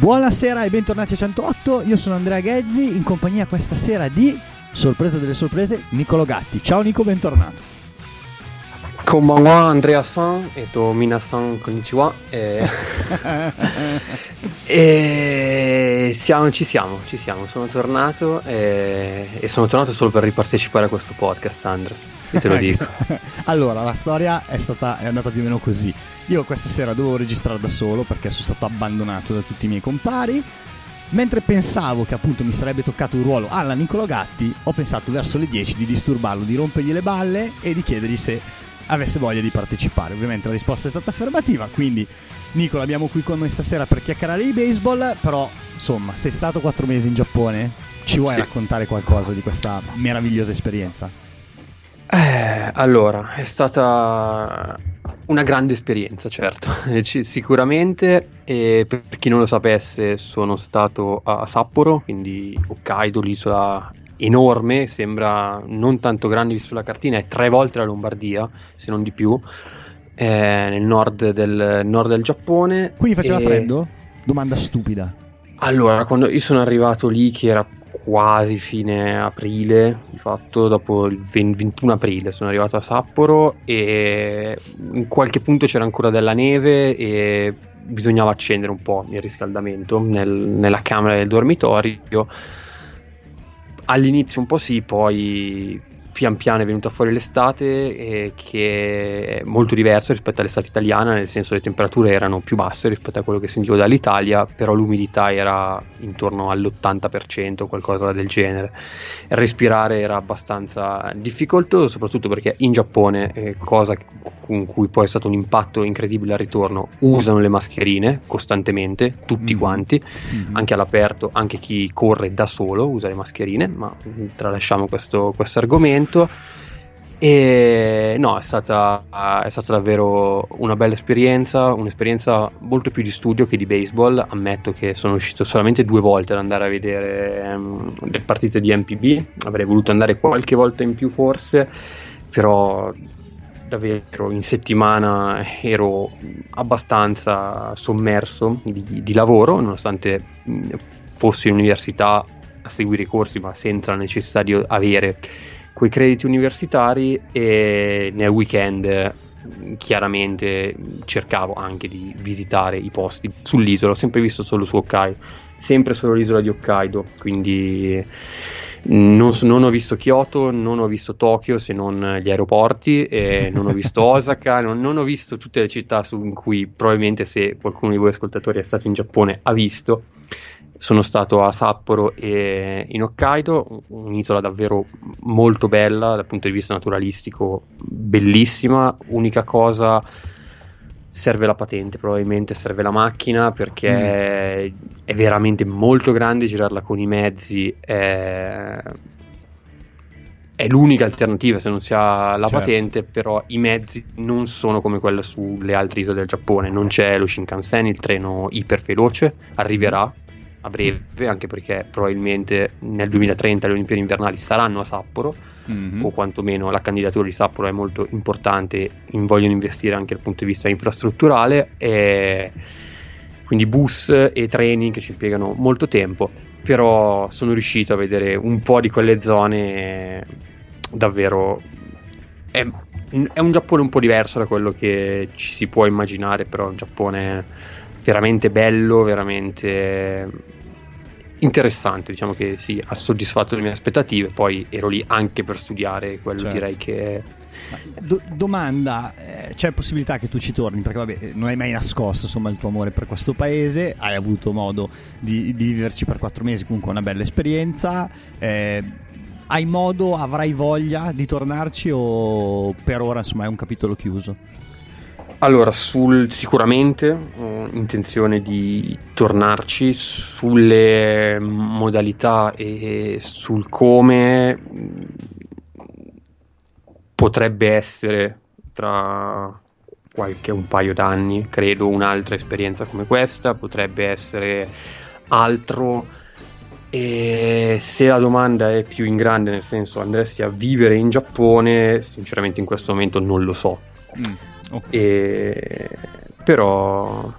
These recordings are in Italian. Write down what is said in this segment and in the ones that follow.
Buonasera e bentornati a 108, io sono Andrea Ghezzi, in compagnia questa sera di, sorpresa delle sorprese, Nicolo Gatti. Ciao Nico, bentornato. Konbanwa Andrea San e to minasan konnichiwa e... e siamo, ci siamo, ci siamo, sono tornato e... e sono tornato solo per ripartecipare a questo podcast Andrea, io te lo dico. allora, la storia è, stata, è andata più o meno così. Io questa sera dovevo registrare da solo perché sono stato abbandonato da tutti i miei compari. Mentre pensavo che appunto mi sarebbe toccato un ruolo alla Nicolo Gatti, ho pensato verso le 10 di disturbarlo, di rompergli le balle e di chiedergli se avesse voglia di partecipare. Ovviamente la risposta è stata affermativa, quindi Nicola abbiamo qui con noi stasera per chiacchierare di baseball, però insomma, sei stato quattro mesi in Giappone, ci vuoi sì. raccontare qualcosa di questa meravigliosa esperienza? Eh, allora, è stata una grande esperienza, certo, sicuramente. E per chi non lo sapesse, sono stato a Sapporo, quindi Hokkaido, l'isola enorme, sembra non tanto grande sulla cartina, è tre volte la Lombardia, se non di più, eh, nel nord del, nord del, Giappone. Quindi faceva e... freddo? Domanda stupida. Allora, quando io sono arrivato lì, che era quasi fine aprile, di fatto dopo il 21 aprile sono arrivato a Sapporo e in qualche punto c'era ancora della neve e bisognava accendere un po' il riscaldamento nel, nella camera del dormitorio. All'inizio un po' sì, poi pian piano è venuta fuori l'estate eh, che è molto diversa rispetto all'estate italiana, nel senso le temperature erano più basse rispetto a quello che sentivo dall'Italia, però l'umidità era intorno all'80%, qualcosa del genere. Respirare era abbastanza difficoltoso, soprattutto perché in Giappone, eh, cosa con cui poi è stato un impatto incredibile al ritorno, usano le mascherine costantemente, tutti mm. quanti, mm. anche all'aperto, anche chi corre da solo usa le mascherine, ma tralasciamo questo, questo argomento momento. E no, è stata, è stata, davvero una bella esperienza, un'esperienza molto più di studio che di baseball. Ammetto che sono uscito solamente due volte ad andare a vedere um, le partite di MPB, avrei voluto andare qualche volta in più forse, però davvero in settimana ero abbastanza sommerso di, di lavoro, nonostante fossi in università a seguire i corsi, ma senza la necessità di avere quei crediti universitari e nel weekend chiaramente cercavo anche di visitare i posti sull'isola, ho sempre visto solo su Hokkaido, sempre solo l'isola di Hokkaido, quindi non, non, ho visto Kyoto, non ho visto Tokyo se non gli aeroporti, non ho visto Osaka, non, non, ho visto tutte le città su, in cui probabilmente se qualcuno di voi ascoltatori è stato in Giappone ha visto sono stato a Sapporo e in Hokkaido, un'isola davvero molto bella dal punto di vista naturalistico, bellissima. Unica cosa, serve la patente, probabilmente serve la macchina perché mm. è veramente molto grande, girarla con i mezzi è, è l'unica alternativa se non si ha la certo. patente, però i mezzi non sono come quelle sulle altre isole del Giappone, non c'è lo Shinkansen, il treno iperveloce, arriverà a breve, anche perché probabilmente nel 2030 le Olimpiadi invernali saranno a Sapporo, mm-hmm. o quantomeno la candidatura di Sapporo è molto importante, in vogliono investire anche dal punto di vista infrastrutturale, e quindi bus e treni che ci impiegano molto tempo, però sono riuscito a vedere un po' di quelle zone davvero... È, è un Giappone un po' diverso da quello che ci si può immaginare, però è un Giappone veramente bello, veramente interessante, diciamo che sì, ha soddisfatto le mie aspettative, poi ero lì anche per studiare, quello Certo. direi che Do- domanda, eh, c'è possibilità che tu ci torni? Perché vabbè, non hai mai nascosto insomma, il tuo amore per questo paese, hai avuto modo di, di viverci per quattro mesi, comunque una bella esperienza. eh, hai modo, avrai voglia di tornarci o per ora insomma è un capitolo chiuso? Allora, sul, sicuramente ho intenzione di tornarci sulle modalità e sul come mh, potrebbe essere tra qualche un paio d'anni, credo, un'altra esperienza come questa, potrebbe essere altro. E se la domanda è più in grande, nel senso andresti a vivere in Giappone, sinceramente in questo momento non lo so. Ok. E- però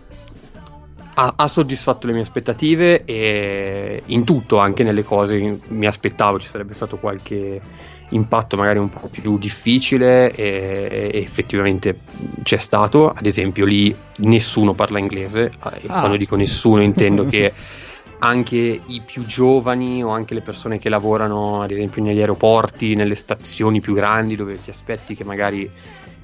ha, ha soddisfatto le mie aspettative e in tutto, anche nelle cose che mi aspettavo ci sarebbe stato qualche impatto magari un po' più difficile e, e effettivamente c'è stato, ad esempio lì nessuno parla inglese, e Ah. quando dico nessuno intendo che anche i più giovani o anche le persone che lavorano ad esempio negli aeroporti, nelle stazioni più grandi dove ti aspetti che magari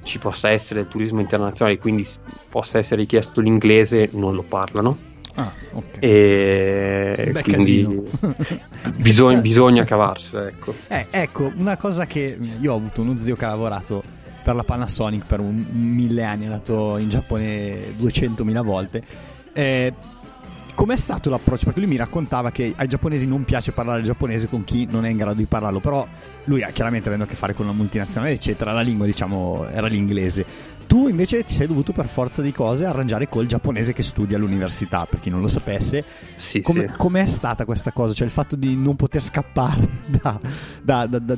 ci possa essere il turismo internazionale, quindi possa essere richiesto l'inglese, non lo parlano. Ah, ok. E Beh, quindi bisogna, bisogna cavarsela, ecco. Eh, ecco, una cosa che io ho avuto uno zio che ha lavorato per la Panasonic per un, un mille anni, è andato in Giappone 200.000 volte. Eh, com'è stato l'approccio? Perché lui mi raccontava che ai giapponesi non piace parlare giapponese con chi non è in grado di parlarlo, però lui chiaramente avendo a che fare con una multinazionale, eccetera, la lingua diciamo era l'inglese. Tu invece ti sei dovuto per forza di cose arrangiare col giapponese che studia all'università, per chi non lo sapesse. Sì, Come, sì. Com'è stata questa cosa? Cioè il fatto di non poter scappare da, da- da-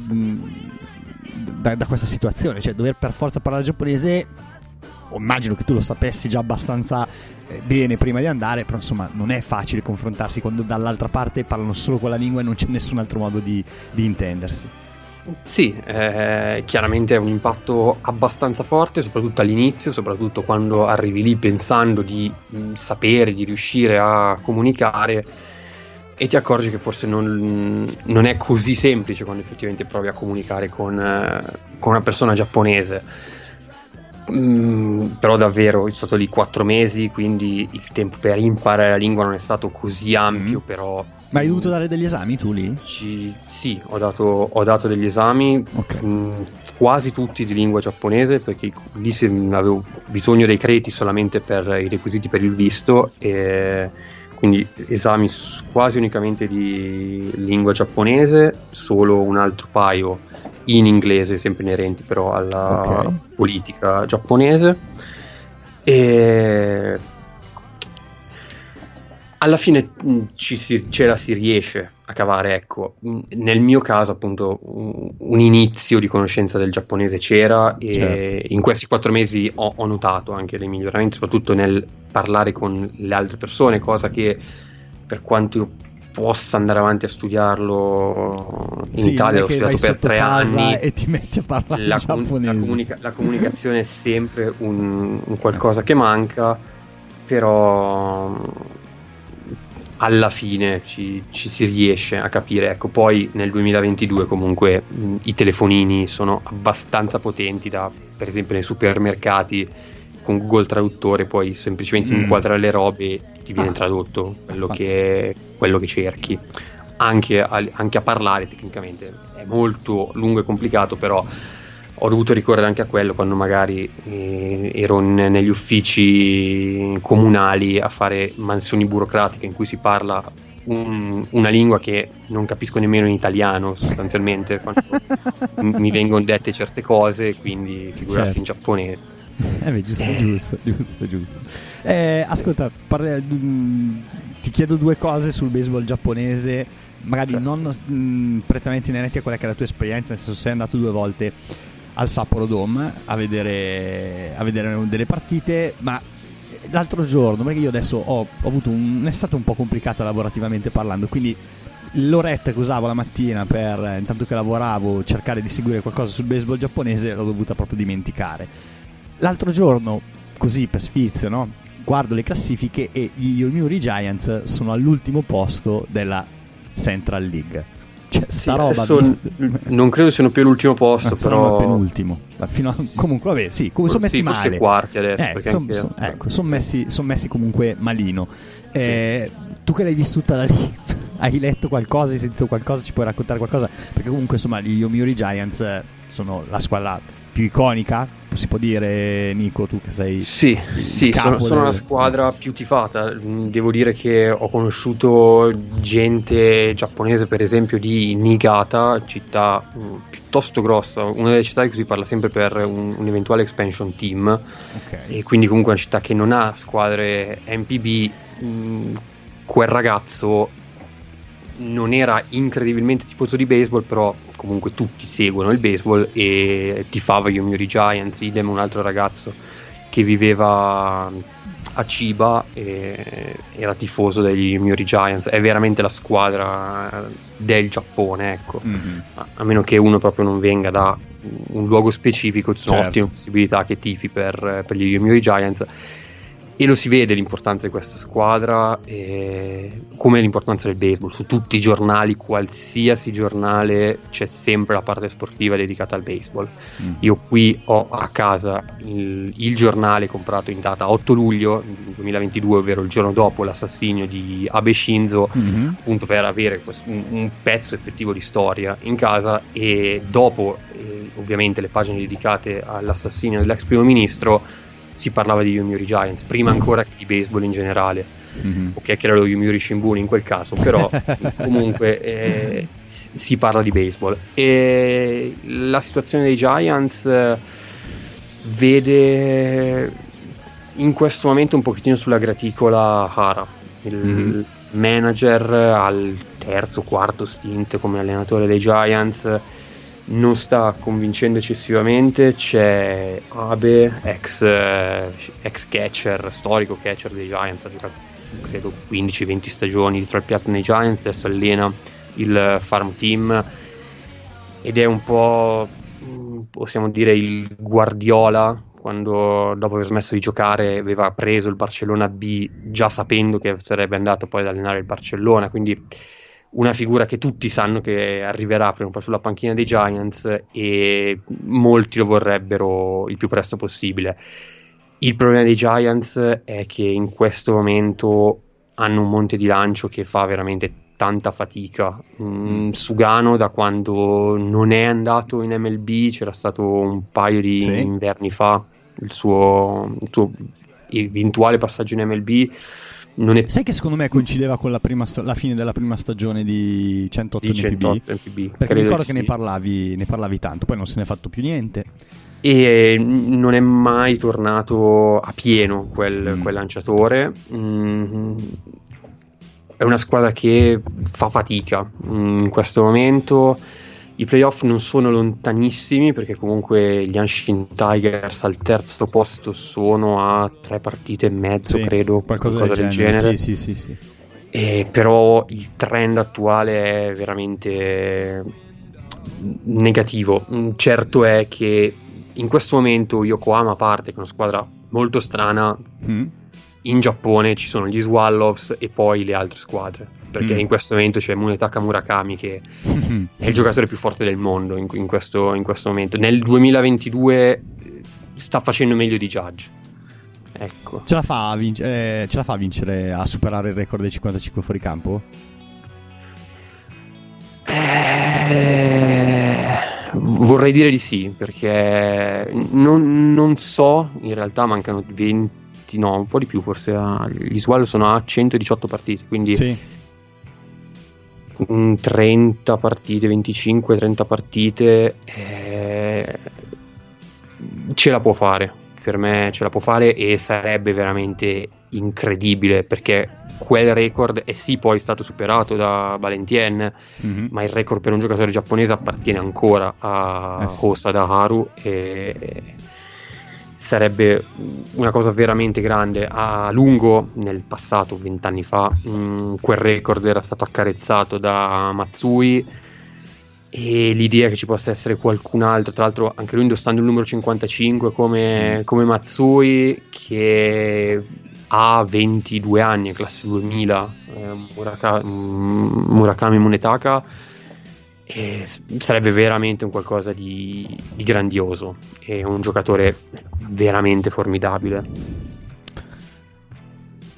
da- questa situazione, cioè dover per forza parlare giapponese. o Immagino che tu lo sapessi già abbastanza bene prima di andare, però insomma non è facile confrontarsi quando dall'altra parte parlano solo quella lingua e non c'è nessun altro modo di, di intendersi. Sì, eh, chiaramente è un impatto abbastanza forte, soprattutto all'inizio, soprattutto quando arrivi lì pensando di mh, sapere, di riuscire a comunicare e ti accorgi che forse non, non è così semplice quando effettivamente provi a comunicare con, eh, con una persona giapponese. Mm, però davvero, sono stato lì quattro mesi, quindi il tempo per imparare la lingua non è stato così ampio, però... Ma hai dovuto dare degli esami tu lì? Ci- sì, ho dato, ho dato degli esami, Ok. mh, quasi tutti di lingua giapponese, perché lì avevo bisogno dei crediti solamente per i requisiti per il visto, e quindi esami quasi unicamente di lingua giapponese, solo un altro paio in inglese, sempre inerenti però alla Ok. politica giapponese. E alla fine ci si- ce la si riesce a cavare, ecco. Mh, Nel mio caso, appunto, un, un inizio di conoscenza del giapponese c'era e Certo. in questi quattro mesi ho, ho notato anche dei miglioramenti, soprattutto nel parlare con le altre persone, cosa che per quanto io possa andare avanti a studiarlo in Sì, Italia, l'ho studiato per tre anni e ti metti a parlare la, giapponese. la comunica- la comunicazione è sempre un, un qualcosa che manca, però alla fine ci, ci si riesce a capire. Ecco, poi nel 2022 comunque mh, i telefonini sono abbastanza potenti da, per esempio nei supermercati con Google Traduttore puoi semplicemente Mm. inquadrare le robe e ti viene Ah. tradotto quello che, quello che cerchi. Anche a, anche a parlare tecnicamente è molto lungo e complicato, però ho dovuto ricorrere anche a quello quando magari eh, ero in- negli uffici comunali a fare mansioni burocratiche in cui si parla un- una lingua che non capisco nemmeno in italiano sostanzialmente quando mi vengono dette certe cose quindi figurarsi Certo. in giapponese Eh beh, giusto, giusto, giusto, giusto. Eh, ascolta, parla- mm, ti chiedo due cose sul baseball giapponese, magari Certo. non mm, prettamente inerenti a quella che è la tua esperienza, nel senso sei andato due volte al Sapporo Dome a vedere, a vedere delle partite, ma l'altro giorno, perché io adesso ho, ho avuto un- un'estate un po' complicata lavorativamente parlando, quindi l'oretta che usavo la mattina per, intanto che lavoravo, cercare di seguire qualcosa sul baseball giapponese l'ho dovuta proprio dimenticare. L'altro giorno, così per sfizio, no? guardo le classifiche e gli Yomiuri Giants sono all'ultimo posto della Central League. Cioè, sta Sì, roba n- non credo siano più all'ultimo posto, però penultimo. A- Comunque, vabbè, sì, come sono messi Sì, male. quarti adesso, Eh, son- anche- son- ecco, sono messi, son messi comunque malino. Eh, Tu che l'hai vissuta da lì, hai letto qualcosa, hai sentito qualcosa, ci puoi raccontare qualcosa? Perché comunque, insomma, gli Yomiuri Giants eh, sono la squadra più iconica, si può dire, Nico, tu che sei... Sì, sì, sono, sono del- la squadra più tifata. Mm, Devo dire che ho conosciuto gente giapponese, per esempio, di Niigata, città mm, piuttosto grossa, una delle città di cui si parla sempre per un, un eventuale expansion team, Ok. e quindi comunque una città che non ha squadre MPB. mm, Quel ragazzo non era incredibilmente tifoso di baseball, però comunque tutti seguono il baseball e tifava Yomiuri Giants, idem un altro ragazzo che viveva a Chiba e era tifoso degli Yomiuri Giants, è veramente la squadra del Giappone, ecco. Mhm. A, a meno che uno proprio non venga da un luogo specifico, ci sono Certo. ottime possibilità che tifi per, per gli Yomiuri Giants e lo si vede l'importanza di questa squadra come l'importanza del baseball su tutti i giornali qualsiasi giornale c'è sempre la parte sportiva dedicata al baseball Mm. io qui ho a casa il, il giornale comprato in data 8 luglio 2022 ovvero il giorno dopo l'assassinio di Abe Shinzo Mhm. appunto per avere questo- un, un pezzo effettivo di storia in casa e dopo eh, ovviamente le pagine dedicate all'assassinio dell'ex primo ministro si parlava di Yomiuri Giants prima ancora che di baseball in generale Mhm. ok che era lo Yomiuri Shimbun in quel caso però comunque eh, si parla di baseball e la situazione dei Giants eh, vede in questo momento un pochettino sulla graticola Hara il Mhm. manager al terzo quarto stint come allenatore dei Giants non sta convincendo eccessivamente c'è Abe ex, eh, ex catcher storico catcher dei Giants ha giocato credo 15-20 stagioni dietro al piatto nei Giants adesso allena il farm team ed è un po' mh, possiamo dire il Guardiola quando dopo aver smesso di giocare aveva preso il Barcellona B già sapendo che sarebbe andato poi ad allenare il Barcellona quindi una figura che tutti sanno che arriverà prima o poi sulla panchina dei Giants e molti lo vorrebbero il più presto possibile il problema dei Giants è che in questo momento hanno un monte di lancio che fa veramente tanta fatica. Mm, Sugano da quando non è andato in MLB, c'era stato un paio di Sì. inverni fa, il suo, il suo eventuale passaggio in MLB è Sai che secondo me coincideva con la, prima la fine della prima stagione di 108 di NPB? 108 NPB. Perché credo mi ricordo che ne sì. parlavi, ne parlavi tanto, poi non se ne è fatto più niente. e non è mai tornato a pieno quel, Mm. quel lanciatore. Mm, è una squadra che fa fatica Mm, in questo momento. I playoff non sono lontanissimi perché comunque gli Anshin Tigers al terzo posto sono a tre partite e mezzo, Sì, credo, qualcosa, del genere. Sì, sì, sì, sì. e però il trend attuale è veramente negativo. Mm, Certo è che in questo momento Yokohama parte, che è una squadra molto strana. Mm. In Giappone ci sono gli Swallows e poi le altre squadre. Perché Mm. in questo momento c'è Munetaka Murakami che è il giocatore più forte del mondo in, in questo, in questo momento. Nel 2022 eh, sta facendo meglio di Judge. Ecco. Ce la, fa a vinc- eh, ce la fa a vincere a superare il record dei 55 fuori campo? Eh, vorrei dire di sì, perché non, non so, in realtà mancano 20, no, un po' di più forse. a- Gli Swallow sono a 118 partite, quindi Sì. Mm, 30 partite, 25-30 partite, eh, ce la può fare. Per me ce la può fare e sarebbe veramente incredibile perché quel record è sì poi stato superato da Valentien Mhm. ma il record per un giocatore giapponese appartiene ancora a Eh sì. Hosta Haru e sarebbe una cosa veramente grande. A lungo nel passato vent'anni fa mh, quel record era stato accarezzato da Matsui e l'idea che ci possa essere qualcun altro tra l'altro anche lui indossando il numero 55 come, come Matsui che ha 22 anni, classe 2000, eh, Muraka- mm, Murakami Munetaka, e sarebbe veramente un qualcosa di, di grandioso. È un giocatore veramente formidabile.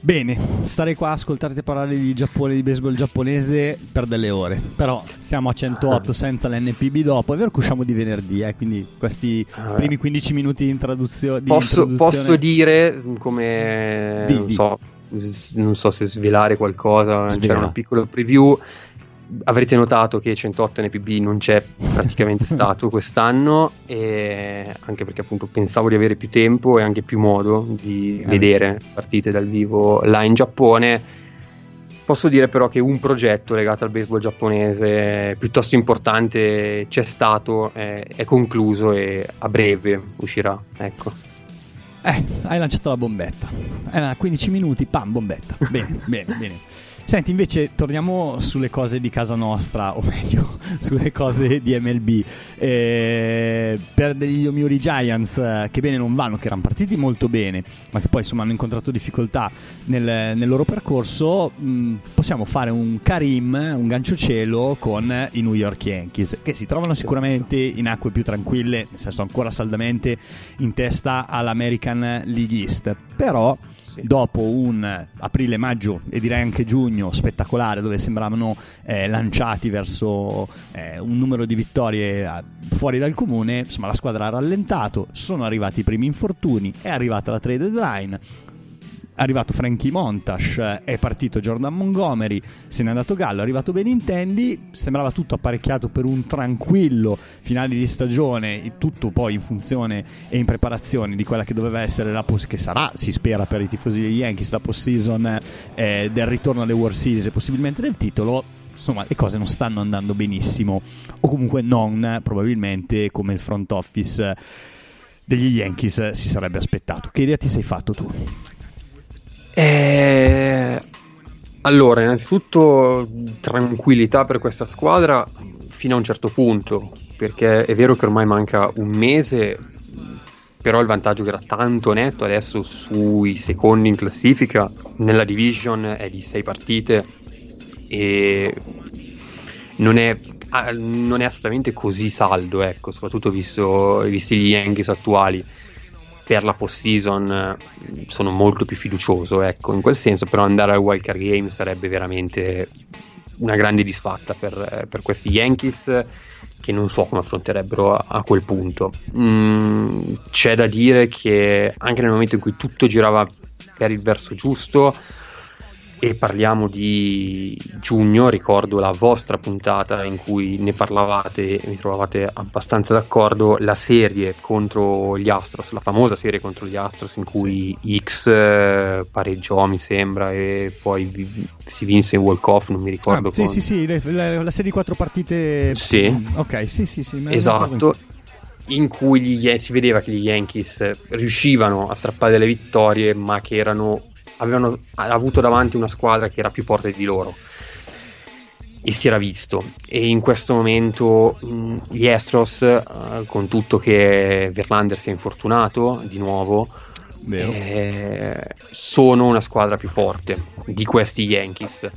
Bene, starei qua a ascoltarti parlare di Giappone, di baseball giapponese per delle ore. Però siamo a 108 senza l'NPB dopo. È vero che usciamo di venerdì, eh, quindi questi Ah, primi 15 minuti di, introduzio- di Posso, introduzione. posso dire come Di- non. So, non so se svelare qualcosa, Svela. c'era una piccola preview. Avrete notato che 108 NPB non c'è praticamente stato quest'anno, e anche perché appunto pensavo di avere più tempo e anche più modo di Eh. vedere partite dal vivo là in Giappone. Posso dire però che un progetto legato al baseball giapponese piuttosto importante c'è stato, è, è concluso e a breve uscirà. Ecco. Eh, hai lanciato la bombetta. Eh, 15 minuti, pam, bombetta. Bene, bene, bene. Senti, invece, torniamo sulle cose di casa nostra, o meglio, sulle cose di MLB. Eh, per degli Yomiuri Giants, eh, che bene non vanno, che erano partiti molto bene, ma che poi insomma hanno incontrato difficoltà nel, nel loro percorso, mh, possiamo fare un Karim, un gancio cielo con i New York Yankees, che si trovano sicuramente in acque più tranquille, nel senso ancora saldamente in testa all'American League East. Però Sì. dopo un aprile, maggio e direi anche giugno spettacolare dove sembravano eh, lanciati verso eh, un numero di vittorie eh, fuori dal comune, insomma la squadra ha rallentato, sono arrivati i primi infortuni, è arrivata la trade deadline. Arrivato Frankie Montash, è partito Jordan Montgomery, se n'è andato Gallo, è arrivato Benintendi, sembrava tutto apparecchiato per un tranquillo finale di stagione, tutto poi in funzione e in preparazione di quella che doveva essere la post che sarà, si spera per i tifosi degli Yankees, la post-season eh, del ritorno alle World Series e possibilmente del titolo. Insomma, le cose non stanno andando benissimo, o comunque non probabilmente come il front office degli Yankees si sarebbe aspettato. Che idea ti sei fatto tu? Eh, allora, innanzitutto tranquillità per questa squadra fino a un certo punto, perché è vero che ormai manca un mese, però il vantaggio che era tanto netto adesso sui secondi in classifica nella division è di 6 partite e non è, ah, non è assolutamente così saldo, ecco, soprattutto visto, visti gli Yankees attuali per la post-season sono molto più fiducioso, ecco, in quel senso, però andare al wild card game sarebbe veramente una grande disfatta per, per questi Yankees che non so come affronterebbero a, a quel punto. Mm, c'è da dire che anche nel momento in cui tutto girava per il verso giusto, e parliamo di giugno, ricordo la vostra puntata in cui ne parlavate e mi trovavate abbastanza d'accordo, la serie contro gli Astros, la famosa serie contro gli Astros in cui X eh, pareggiò mi sembra e poi vi- si vinse in walk-off, non mi ricordo Ah, sì, quando. sì, sì, le- la serie di quattro partite. Sì. Ok, sì, sì, sì. Esatto, in cui gli, si vedeva che gli Yankees riuscivano a strappare delle vittorie, ma che erano, avevano avuto davanti una squadra che era più forte di loro. E si era visto. E in questo momento mh, gli Astros, eh, con tutto che Verlander si è infortunato di nuovo, eh, sono una squadra più forte di questi Yankees.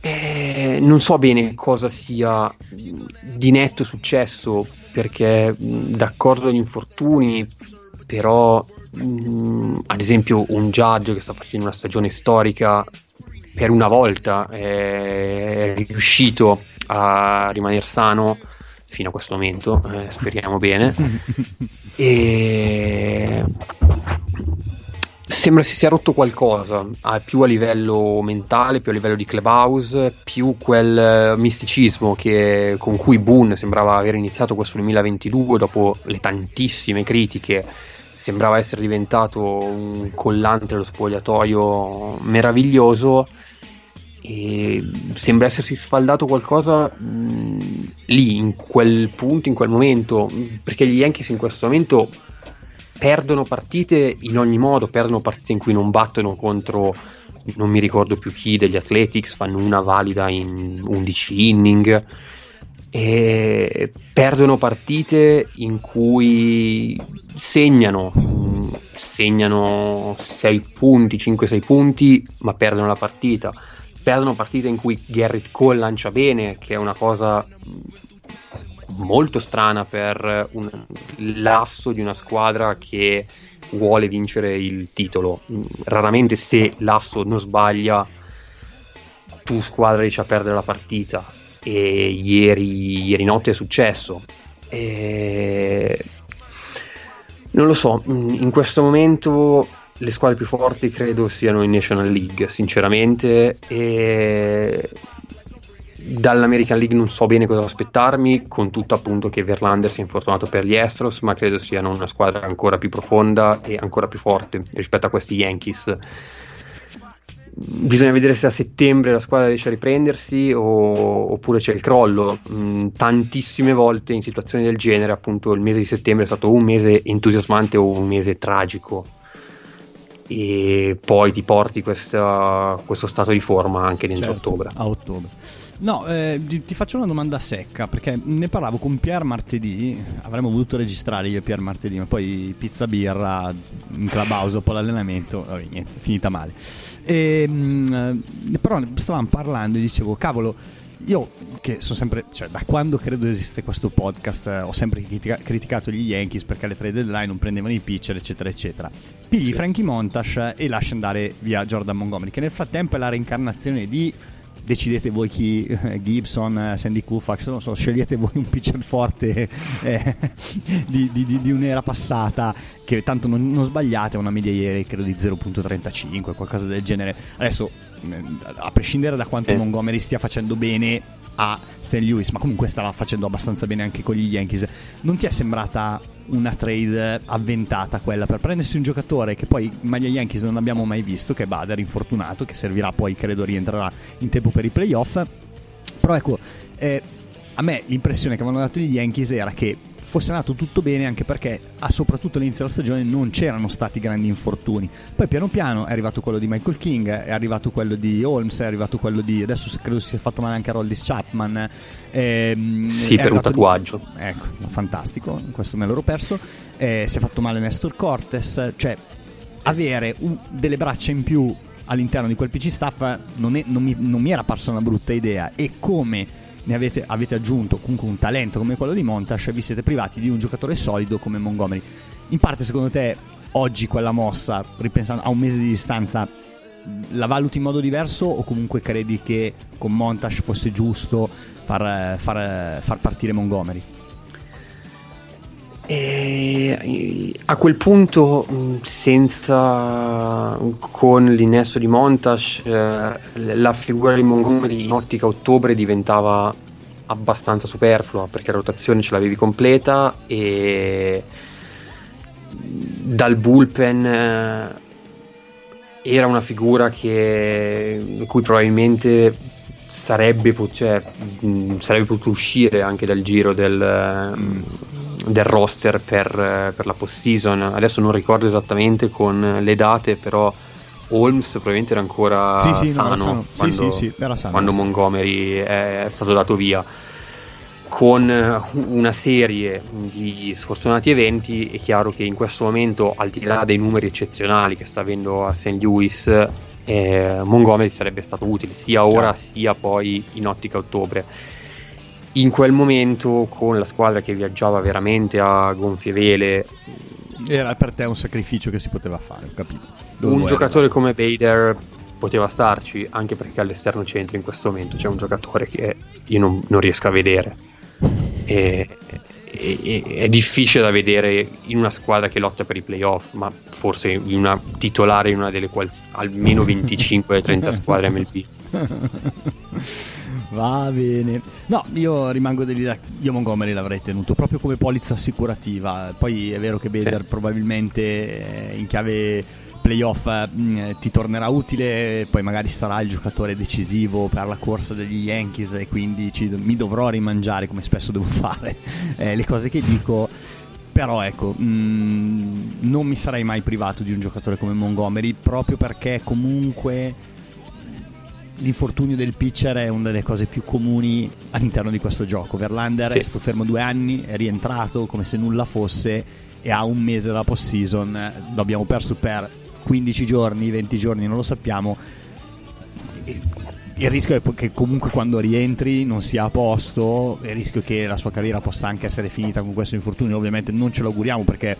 Eh, non so bene cosa sia di netto successo perché d'accordo agli infortuni, però mh, ad esempio un Judge che sta facendo una stagione storica per una volta è riuscito a rimanere sano fino a questo momento, eh, speriamo bene. E sembra si sia rotto qualcosa, ah, più a livello mentale, più a livello di clubhouse, più quel eh, misticismo che- con cui Boone sembrava aver iniziato questo 2022 dopo le tantissime critiche. Sembrava essere diventato un collante dello spogliatoio meraviglioso e sembra essersi sfaldato qualcosa mh, lì, in quel punto, in quel momento, perché gli Yankees in questo momento perdono partite in ogni modo, perdono partite in cui non battono contro non mi ricordo più chi degli Athletics, fanno una valida in 11 inning e perdono partite in cui segnano segnano 6 punti, 5-6 punti, ma perdono la partita. Perdono partite in cui Garrett Cole lancia bene, che è una cosa molto strana per un, l'asso di una squadra che vuole vincere il titolo. Raramente se l'asso non sbaglia, tu squadra riesci a perdere la partita. E ieri, ieri notte è successo. E... Non lo so, in questo momento le squadre più forti credo siano in National League, sinceramente. E dall'American League non so bene cosa aspettarmi, con tutto appunto che Verlander sia infortunato per gli Astros, ma credo siano una squadra ancora più profonda e ancora più forte rispetto a questi Yankees. Bisogna vedere se a settembre la squadra riesce a riprendersi o, oppure c'è il crollo. Mm, tantissime volte in situazioni del genere, appunto, il mese di settembre è stato un mese entusiasmante o un mese tragico e poi ti porti questa, questo stato di forma anche dentro certo, ottobre. A ottobre. No, eh, ti faccio una domanda secca perché ne parlavo con Pier martedì. Avremmo voluto registrare io e Pier martedì, ma poi pizza birra in clubhouse dopo l'allenamento. Vabbè, niente, finita male. E, mh, però stavamo parlando e dicevo, cavolo, io che sono sempre, cioè da quando credo esiste questo podcast, ho sempre critica- criticato gli Yankees perché alle trade deadline non prendevano i pitcher, eccetera, eccetera. Pigli Frankie Montash e lascia andare via Jordan Montgomery, che nel frattempo è la reincarnazione di decidete voi chi Gibson, Sandy Koufax, non so, scegliete voi un pitcher forte eh, di, di, di, un'era passata che tanto non, non sbagliate, una media ieri credo di 0.35, qualcosa del genere. Adesso, eh, a prescindere da quanto eh. Montgomery stia facendo bene a St. Louis, ma comunque stava facendo abbastanza bene anche con gli Yankees, non ti è sembrata una trade avventata quella per prendersi un giocatore che poi in maglia Yankees non abbiamo mai visto, che è Bader infortunato, che servirà poi, credo, rientrerà in tempo per i playoff. Però ecco, eh, a me l'impressione che avevano dato gli Yankees era che fosse andato tutto bene anche perché a soprattutto all'inizio della stagione non c'erano stati grandi infortuni. Poi piano piano è arrivato quello di Michael King, è arrivato quello di Holmes, è arrivato quello di adesso credo si sia fatto male anche a Roldis Chapman. Ehm, sì, per un tatuaggio. Di... Ecco, fantastico, questo me l'ero perso. Eh, si è fatto male Nestor Cortes, cioè avere un, delle braccia in più all'interno di quel PC staff non, è, non, mi, non mi era parsa una brutta idea e come avete, avete, aggiunto comunque un talento come quello di Montash e vi siete privati di un giocatore solido come Montgomery. In parte secondo te oggi quella mossa, ripensando a un mese di distanza, la valuti in modo diverso o comunque credi che con Montash fosse giusto far, far, far partire Montgomery? E a quel punto, senza con l'innesto di Montash, eh, la figura di Montgomery in ottica ottobre diventava abbastanza superflua perché la rotazione ce l'avevi completa e dal bullpen eh, era una figura che cui probabilmente sarebbe, cioè, sarebbe potuto uscire anche dal giro del, mm del roster per, per la post-season. Adesso non ricordo esattamente con le date, però Holmes probabilmente era ancora sì, sì, sano, no, sano. quando, sì, sano, quando Montgomery è stato dato via. Con una serie di sfortunati eventi è chiaro che in questo momento, al di là dei numeri eccezionali che sta avendo a St. Louis, eh, Montgomery sarebbe stato utile sia ora sia poi in ottica ottobre in quel momento con la squadra che viaggiava veramente a gonfie vele era per te un sacrificio che si poteva fare ho capito. Dove un giocatore arrivare? come Bader poteva starci anche perché all'esterno centro in questo momento c'è un giocatore che io non, non riesco a vedere. E, e, e, è difficile da vedere in una squadra che lotta per i playoff ma forse in una titolare in una delle quali almeno 25-30 squadre MLB Va bene. No, io rimango dell'idea. Io Montgomery l'avrei tenuto proprio come polizza assicurativa. Poi è vero che Bader sì. probabilmente in chiave playoff mm, ti tornerà utile, poi magari sarà il giocatore decisivo per la corsa degli Yankees e quindi ci, mi dovrò rimangiare come spesso devo fare eh, le cose che dico. Però ecco, mh, mm, non mi sarei mai privato di un giocatore come Montgomery proprio perché comunque l'infortunio del pitcher è una delle cose più comuni all'interno di questo gioco. Verlander Sì. è stato fermo due anni, è rientrato come se nulla fosse e ha un mese dalla post-season. Lo abbiamo perso per 15 giorni, 20 giorni, non lo sappiamo. Il rischio è che comunque quando rientri non sia a posto, il rischio che la sua carriera possa anche essere finita con questo infortunio. Ovviamente non ce lo auguriamo perché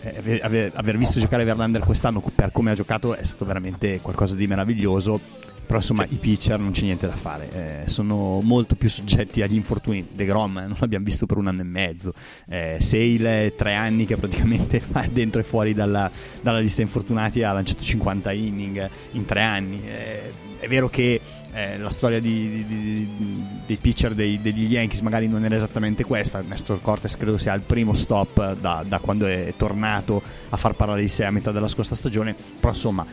eh, ave- ave- aver visto giocare Verlander quest'anno per come ha giocato è stato veramente qualcosa di meraviglioso. Però insomma i pitcher non c'è niente da fare, eh, sono molto più soggetti agli infortuni. De Grom eh, non l'abbiamo visto per un anno e mezzo, eh, Sale tre anni che praticamente va dentro e fuori dalla, dalla lista infortunati ha lanciato 50 inning in tre anni. Eh, è vero che eh, la storia di- di- di- dei pitcher dei- degli Yankees magari non era esattamente questa. Nestor Cortes credo sia il primo stop da, da quando è tornato a far parlare di sé a metà della scorsa stagione. Però insomma,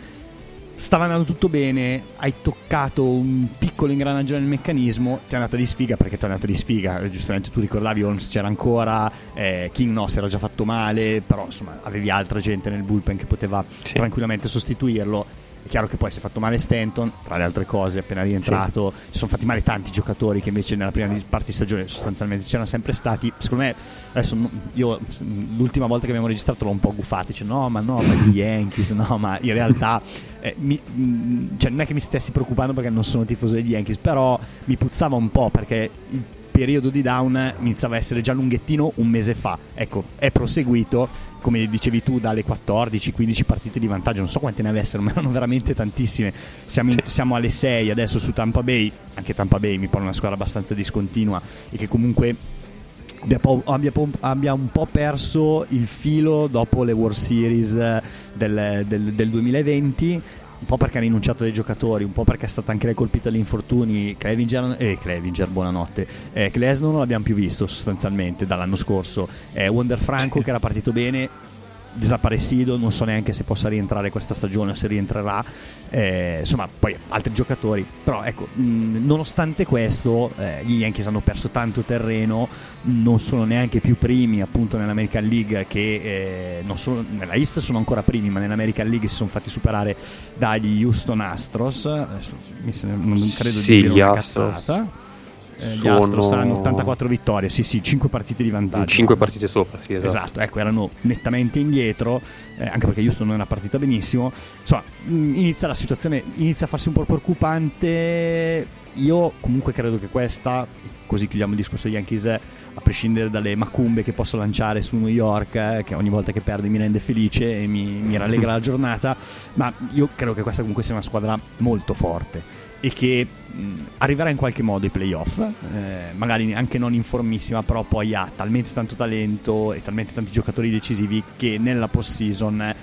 stava andando tutto bene. Hai toccato un piccolo ingranaggio nel meccanismo. Ti è andata di sfiga perché ti è andata di sfiga. Eh, Giustamente tu ricordavi, Holmes c'era ancora, eh, King no, si era già fatto male. Però insomma, avevi altra gente nel bullpen che poteva Sì. tranquillamente sostituirlo. È chiaro che poi si è fatto male Stanton, tra le altre cose, appena rientrato. Si sono fatti male tanti giocatori che invece nella prima parte di stagione sostanzialmente c'erano sempre stati. Secondo me, adesso io l'ultima volta che abbiamo registrato l'ho un po' guffato. Dice no, ma no, ma gli Yankees, no, ma in realtà eh, mi- mh, cioè, non è che mi stessi preoccupando perché non sono tifoso degli Yankees, però mi puzzava un po' perché il periodo di down iniziava a essere già lunghettino un mese fa. Ecco, è proseguito, come dicevi tu, dalle 14-15 partite di vantaggio. Non so quante ne avessero, ma erano veramente tantissime. Siamo, in- siamo alle 6 adesso su Tampa Bay. Anche Tampa Bay mi pare una squadra abbastanza discontinua e che comunque abbia un po' perso il filo dopo le World Series eh, del, del- del 2020 un po' perché ha rinunciato dei giocatori, un po' perché è stata anche lei colpita dagli infortuni. Clevinger, eh, Clevinger buonanotte. Eh, Klesno non l'abbiamo più visto sostanzialmente dall'anno scorso. Eh, Wonder Franco che era partito bene, desaparecido, non so neanche se possa rientrare questa stagione o se rientrerà. Eh, insomma, poi altri giocatori. Però ecco, mh, nonostante questo, eh, gli Yankees hanno perso tanto terreno, non sono neanche più primi appunto nell'American League che eh, non sono, nella East sono ancora primi, ma nell'American League si sono fatti superare dagli Houston Astros. Adesso mi se ne- non credo Sì, di dire una Astros cazzata. Eh, Gli Astros hanno 84 vittorie, sì sì, 5 partite di vantaggio. 5 partite sopra, sì, esatto. Esatto, ecco, erano nettamente indietro, eh, anche perché Houston non era partita benissimo. Insomma, mh, inizia la situazione, inizia a farsi un po' preoccupante. Io comunque credo che questa, così chiudiamo il discorso Yankees, a prescindere dalle macumbe che posso lanciare su New York, eh, che ogni volta che perde mi rende felice e mi, mi rallegra la giornata, ma io credo che questa comunque sia una squadra molto forte e che mh, arriverà in qualche modo ai playoff, eh, magari anche non in formissima, però poi ha talmente tanto talento e talmente tanti giocatori decisivi che nella post-season eh,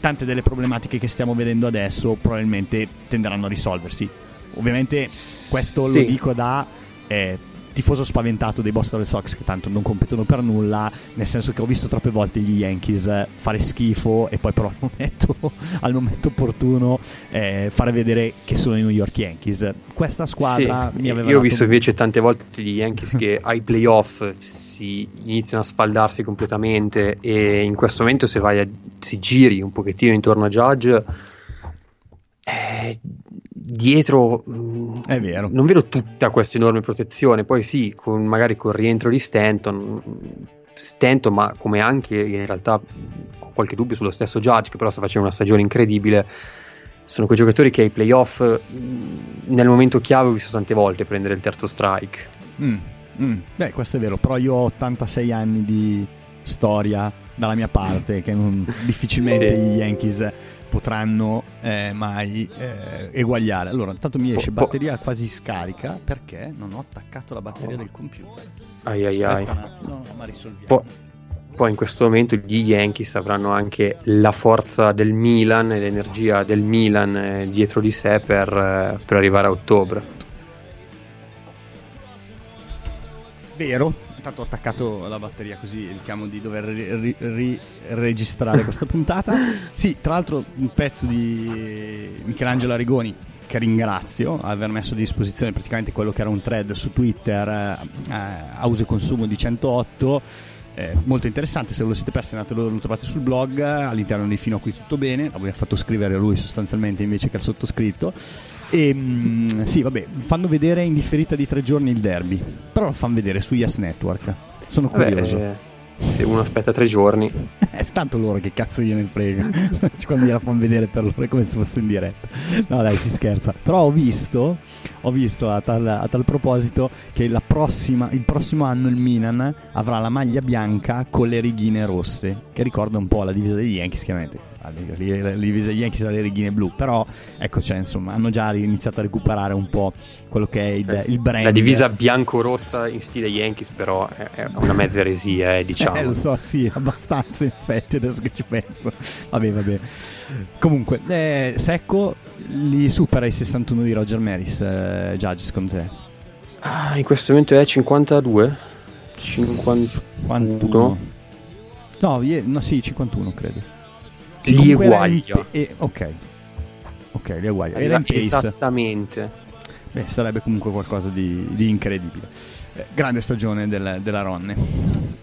tante delle problematiche che stiamo vedendo adesso probabilmente tenderanno a risolversi. Ovviamente questo lo Sì. dico da eh, tifoso spaventato dei Boston Red Sox che tanto non competono per nulla, nel senso che ho visto troppe volte gli Yankees eh, fare schifo e poi però al momento, al momento opportuno eh, fare vedere che sono i New York Yankees. Questa squadra Sì, mi aveva Io ho visto un- invece tante volte gli Yankees che ai playoff si iniziano a sfaldarsi completamente e in questo momento se vai a, si giri un pochettino intorno a Judge eh, dietro È vero. non vedo tutta questa enorme protezione poi sì con, magari col rientro di Stanton Stanton ma come anche in realtà ho qualche dubbio sullo stesso Judge che però sta facendo una stagione incredibile sono quei giocatori che ai playoff nel momento chiave ho visto tante volte prendere il terzo strike Mm, mm. Beh, questo è vero, però io ho 86 anni di storia dalla mia parte che non- difficilmente Sì. gli Yankees potranno eh, mai eh, eguagliare. Allora, intanto mi esce Po- po- batteria quasi scarica perché non ho attaccato la batteria del computer. ai ai ai attimo, ma risolviamo. Po- poi in questo momento gli Yankees avranno anche la forza del Milan e l'energia del Milan eh, dietro di sé per, eh, per arrivare a ottobre Vero, intanto ho attaccato la batteria così evitiamo di dover ri- ri- questa puntata. Sì, tra l'altro un pezzo di Michelangelo Arrigoni che ringrazio aver messo a disposizione praticamente quello che era un thread su Twitter eh, a uso e consumo di 108 eh, molto interessante. Se ve lo siete persi, andatelo, lo trovate sul blog. All'interno di Fino a qui tutto bene. L'abbiamo fatto scrivere lui sostanzialmente invece che al sottoscritto. E mm, sì, vabbè, fanno vedere in differita di tre giorni il derby, però lo fanno vedere su Yes Network. Sono curioso. Vabbè, eh, se uno aspetta tre giorni. È tanto loro che cazzo gliene frega. Quando gliela fanno vedere per loro è come se fosse in diretta. No, dai, si scherza. Però ho visto, ho visto a tal, a tal proposito che prossima, il prossimo anno il Milan avrà la maglia bianca con le righine rosse, che ricorda un po' la divisa degli Yankees, chiaramente le divise Yankees alle righine blu. Però ecco cioè, insomma hanno già iniziato a recuperare un po' quello che è il, eh, il brand. la divisa bianco-rossa in stile Yankees però è una mezza eresia eh, diciamo. Eh, lo so sì abbastanza in effetti adesso che ci penso. Vabbè vabbè. Comunque eh, Secco li supera i 61 di Roger Maris eh, Judge secondo te? Ah, in questo momento è 52 51 no, no sì 51 credo li eguaglia. E, ok, ok, li eguaglia. Era in pace. Esattamente. Beh, sarebbe comunque qualcosa di, di incredibile. Eh, grande stagione del, della Ronne,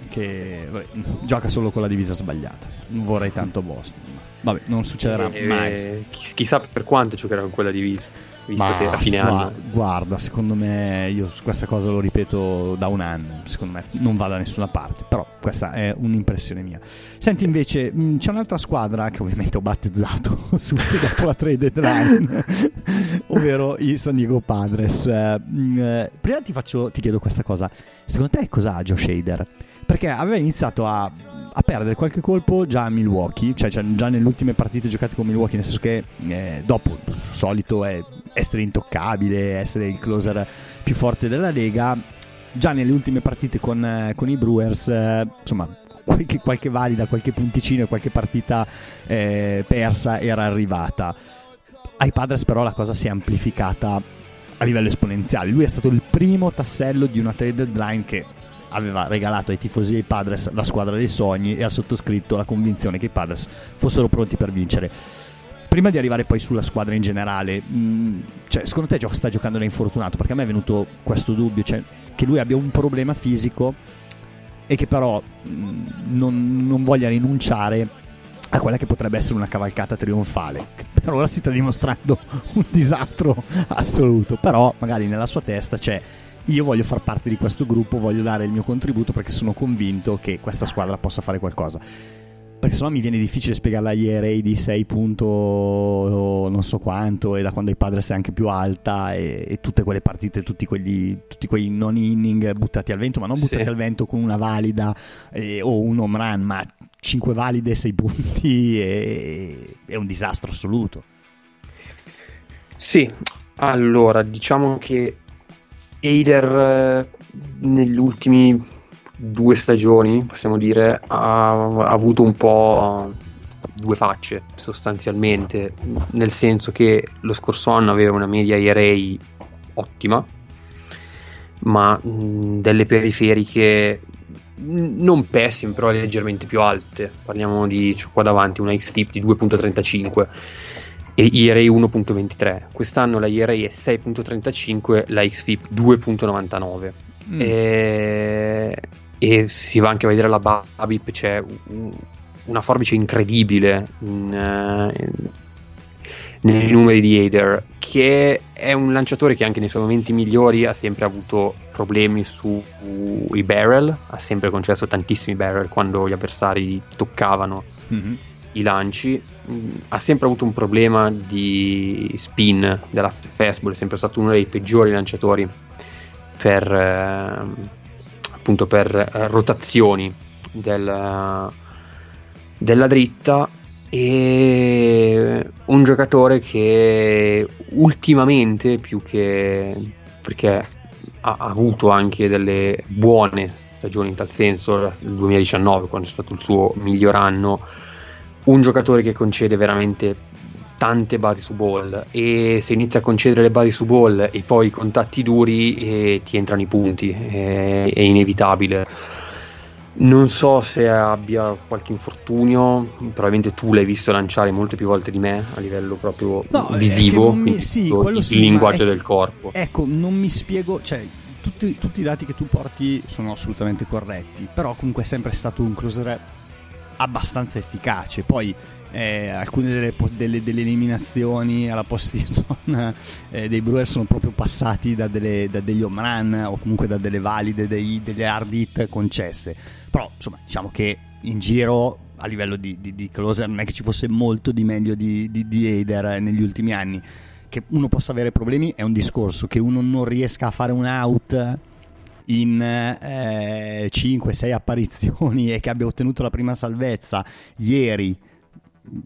che vabbè, gioca solo con la divisa sbagliata. Non vorrei tanto Boston. Vabbè, non succederà eh, mai. Chissà per quanto giocherà con quella divisa visto Ma che a fine guarda, anno guarda, secondo me io questa cosa lo ripeto da un anno, secondo me non va da nessuna parte, però questa è un'impressione mia. Senti invece, mh, c'è un'altra squadra che ovviamente ho battezzato subito dopo la trade deadline, ovvero i San Diego Padres. Mh, eh, prima ti, faccio, ti chiedo questa cosa, secondo te cosa ha Joe Shader? Perché aveva iniziato a a perdere qualche colpo già a Milwaukee, cioè, cioè, già nelle ultime partite giocate con Milwaukee, nel senso che eh, dopo solito è essere intoccabile, essere il closer più forte della Lega, già nelle ultime partite con, eh, con i Brewers, eh, insomma, qualche, qualche, valida, qualche punticino e qualche partita eh, persa era arrivata. Ai Padres però la cosa si è amplificata a livello esponenziale. Lui è stato il primo tassello di una trade deadline che aveva regalato ai tifosi dei Padres la squadra dei sogni e ha sottoscritto la convinzione che i Padres fossero pronti per vincere. Prima di arrivare poi sulla squadra in generale, mh, mm, cioè, secondo te sta giocando da infortunato? Perché a me è venuto questo dubbio, cioè, che lui abbia un problema fisico e che però mh, mm, non, non voglia rinunciare a quella che potrebbe essere una cavalcata trionfale. Per ora si sta dimostrando un disastro assoluto, però magari nella sua testa c'è io voglio far parte di questo gruppo, voglio dare il mio contributo perché sono convinto che questa squadra possa fare qualcosa. Perché sennò mi viene difficile spiegarla agli ERA di 6 punto non so quanto e da quando i Padres è anche più alta e, e tutte quelle partite, tutti, quelli, tutti quei non inning buttati al vento, ma non buttati sì. al vento con una valida eh, o un home run, ma 5 valide, 6 punti e, è un disastro assoluto. Sì, allora diciamo che Eider eh, negli ultimi due stagioni, possiamo dire, ha, ha avuto un po' due facce sostanzialmente, nel senso che lo scorso anno aveva una media ERA ottima, ma mh, delle periferiche non pessime, però leggermente più alte. Parliamo di cioè, qua davanti una X-Tip di 2.35 e ERA 1.23. Quest'anno la ERA è 6.35, la XFIP 2.99. Mm. E, e, si va anche a vedere la Babip, c'è un, una forbice incredibile in, in, nei numeri di Hader, che è un lanciatore che anche nei suoi momenti migliori ha sempre avuto problemi sui barrel, ha sempre concesso tantissimi barrel quando gli avversari toccavano. Mm-hmm i lanci, mm, ha sempre avuto un problema di spin della fastball, è sempre stato uno dei peggiori lanciatori per, eh, appunto per eh, rotazioni del, della dritta e un giocatore che ultimamente più che perché ha, ha avuto anche delle buone stagioni in tal senso il 2019 quando è stato il suo miglior anno un giocatore che concede veramente tante basi su ball e se inizia a concedere le basi su ball e poi i contatti duri eh, ti entrano i punti, è, è, inevitabile. Non so se abbia qualche infortunio, probabilmente tu l'hai visto lanciare molte più volte di me a livello proprio no, visivo, mi, sì, il sì, linguaggio del corpo. Ecco, non mi spiego, cioè tutti, tutti i dati che tu porti sono assolutamente corretti, però comunque è sempre stato un closer abbastanza efficace. Poi eh, alcune delle, delle, delle, eliminazioni alla post-season eh, dei Brewer sono proprio passati da, delle, da, degli home run o comunque da delle valide, dei, delle hard hit concesse. Però insomma diciamo che in giro a livello di, di, di closer non è che ci fosse molto di meglio di, di, di Eider negli ultimi anni. Che uno possa avere problemi è un discorso, che uno non riesca a fare un out in eh, 5-6 apparizioni e che abbia ottenuto la prima salvezza ieri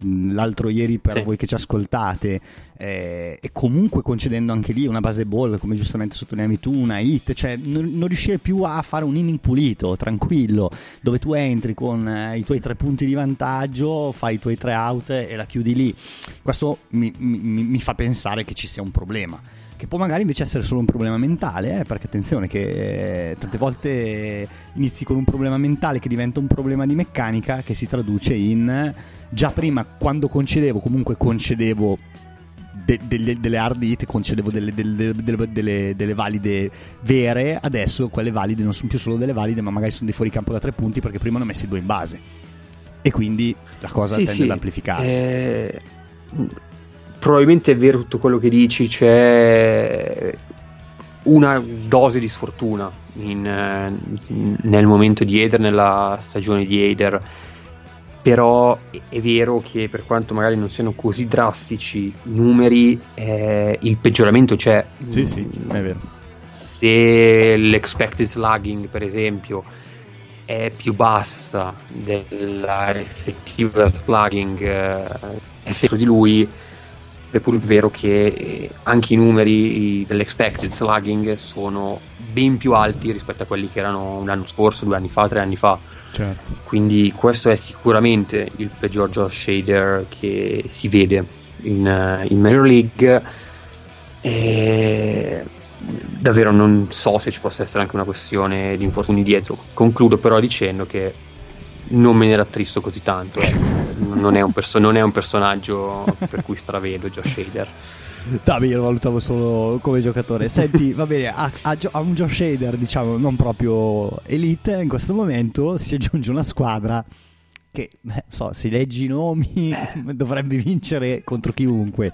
Mm, l'altro ieri per sì. voi che ci ascoltate eh, e comunque concedendo anche lì una base ball come giustamente sottolineavi tu una hit cioè non, non riuscire più a fare un inning pulito tranquillo dove tu entri con eh, i tuoi tre punti di vantaggio fai i tuoi tre out e la chiudi lì questo mi, mi, mi fa pensare che ci sia un problema che può magari invece essere solo un problema mentale, eh, perché attenzione che eh, tante volte inizi con un problema mentale che diventa un problema di meccanica che si traduce in già prima quando concedevo, comunque concedevo de, de, delle hard hit, concedevo delle, delle, delle, valide vere, adesso quelle valide non sono più solo delle valide, ma magari sono dei fuoricampo da tre punti perché prima ne ho messi due in base. E quindi la cosa sì, tende sì. ad amplificarsi. Eh probabilmente è vero tutto quello che dici, c'è una dose di sfortuna in, nel momento di Eder, nella stagione di Eder. Però è vero che per quanto magari non siano così drastici i numeri, eh, il peggioramento c'è. Sì, sì, è vero. Se l'expected slugging, per esempio, è più bassa della effettiva slugging eh, è sempre di lui, è pur vero che eh, anche i numeri dell'expected slugging sono ben più alti rispetto a quelli che erano un anno scorso, due anni fa, tre anni fa. Certo. Quindi questo è sicuramente il peggior Josh Shader che si vede in, eh, in Major League. E davvero non so se ci possa essere anche una questione di infortuni dietro. Concludo però dicendo che non me ne rattristo così tanto. Eh. Non, è perso- non, è un personaggio per cui stravedo Josh Hader. Dai, io lo valutavo solo come giocatore. Senti, va bene, a, a, a, un Josh Hader, diciamo, non proprio elite, in questo momento si aggiunge una squadra che, beh, so, se leggi i nomi, dovrebbe vincere contro chiunque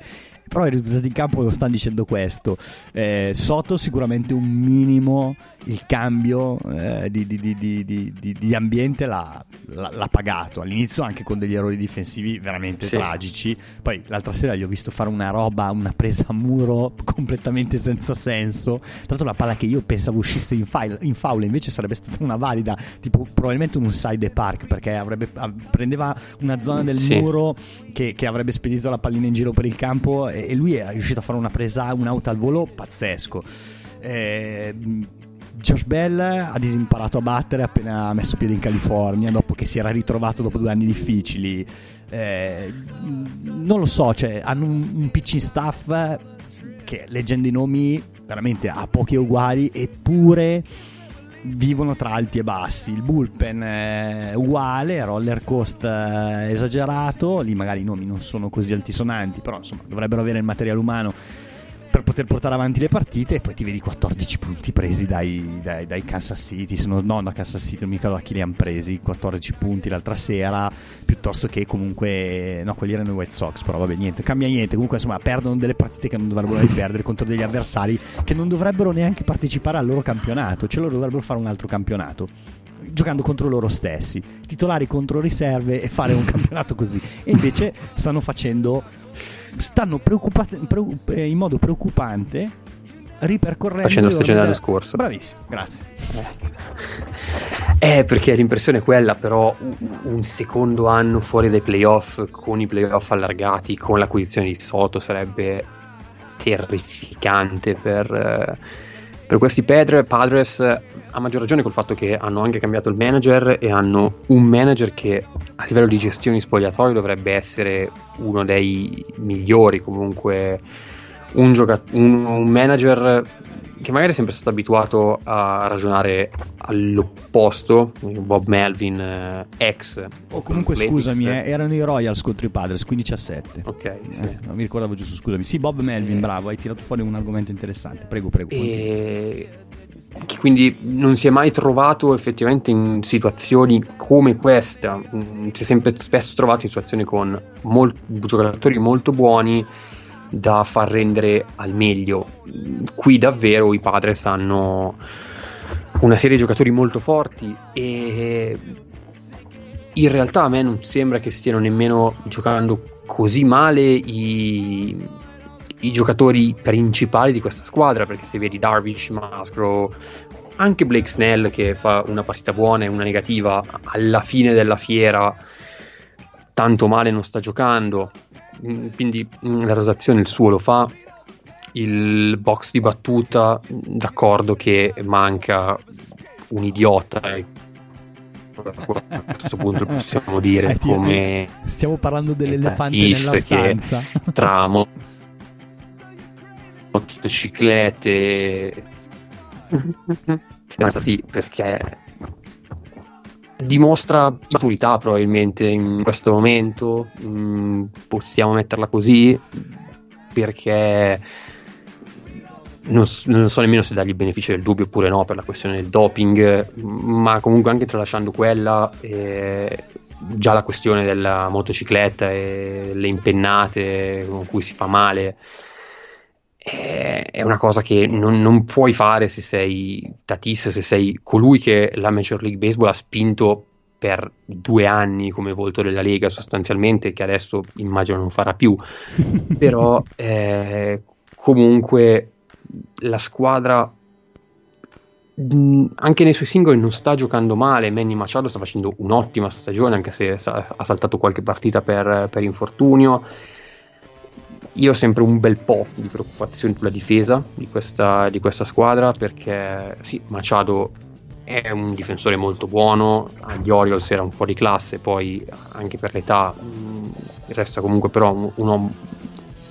però i risultati in campo lo stanno dicendo questo. Eh, Soto sicuramente un minimo il cambio eh, di, di, di, di, ambiente l'ha, l'ha, pagato. All'inizio anche con degli errori difensivi veramente sì. tragici. Poi l'altra sera gli ho visto fare una roba, una presa a muro completamente senza senso. Tra l'altro la palla che io pensavo uscisse in, file, in foul invece sarebbe stata una valida, tipo probabilmente un side park perché avrebbe, prendeva una zona del sì. muro che, che avrebbe spedito la pallina in giro per il campo e, lui è riuscito a fare una presa, un out al volo pazzesco. Eh, Josh Bell ha disimparato a battere appena messo piede in California, dopo che si era ritrovato dopo due anni difficili. Eh, non lo so, cioè, hanno un, un pitching staff che leggendo i nomi veramente ha pochi uguali, eppure vivono tra alti e bassi. Il bullpen è uguale, roller coast esagerato, lì magari i nomi non sono così altisonanti, però insomma dovrebbero avere il materiale umano per poter portare avanti le partite e poi ti vedi 14 punti presi dai, dai, dai Kansas City, se no, no da Kansas City, non mi ricordo a chi li hanno presi, 14 punti l'altra sera, piuttosto che comunque, no quelli erano i White Sox, però vabbè niente, cambia niente, comunque insomma perdono delle partite che non dovrebbero perdere contro degli avversari che non dovrebbero neanche partecipare al loro campionato, cioè loro dovrebbero fare un altro campionato giocando contro loro stessi, titolari contro riserve e fare un campionato così. E invece stanno facendo stanno eh, in modo preoccupante ripercorrendo facendo stagione l'anno scorso bravissimo grazie. Eh perché l'impressione è quella però un secondo anno fuori dai playoff con i playoff allargati con l'acquisizione di Soto sarebbe terrificante per, eh, per questi Pedre, Padres a maggior ragione col fatto che hanno anche cambiato il manager e hanno un manager che a livello di gestione di spogliatoio dovrebbe essere uno dei migliori. Comunque un, giocat- un, un manager che magari è sempre stato abituato a ragionare all'opposto, Bob Melvin eh, ex. O comunque Athletics. scusami, eh, erano i Royals contro i Padres, 15 a 7. Ok, sì. Eh, non mi ricordavo giusto, scusami. Sì, Bob Melvin, Eh. bravo, hai tirato fuori un argomento interessante. Prego, prego. e che quindi non si è mai trovato effettivamente in situazioni come questa, Mm, si è sempre spesso trovato in situazioni con mol- giocatori molto buoni da far rendere al meglio. Qui davvero i Padres hanno una serie di giocatori molto forti e in realtà a me non sembra che stiano nemmeno giocando così male i, i giocatori principali di questa squadra perché se vedi Darvish, Musgrove anche Blake Snell che fa una partita buona e una negativa alla fine della fiera tanto male non sta giocando quindi mm, la rotazione il suo lo fa il box di battuta mm, d'accordo che manca un idiota e a questo punto possiamo dire Eh, come Stiamo parlando dell'elefante nella stanza. tra mo- motociclette sì perché dimostra maturità probabilmente in questo momento Mm, possiamo metterla così perché non, non so nemmeno se dargli il beneficio del dubbio oppure no per la questione del doping ma comunque anche tralasciando quella eh, già la questione della motocicletta e le impennate con cui si fa male è è una cosa che non, non puoi fare se sei Tatis, se sei colui che la Major League Baseball ha spinto per due anni come volto della Lega sostanzialmente, che adesso immagino non farà più, però eh, comunque la squadra mh, anche nei suoi singoli non sta giocando male, Manny Machado sta facendo un'ottima stagione anche se ha saltato qualche partita per, per infortunio io ho sempre un bel po' di preoccupazioni sulla difesa di questa, di questa squadra perché sì, Machado è un difensore molto buono, agli Orioles era un fuori classe, poi anche per l'età mh, resta comunque però un, uno-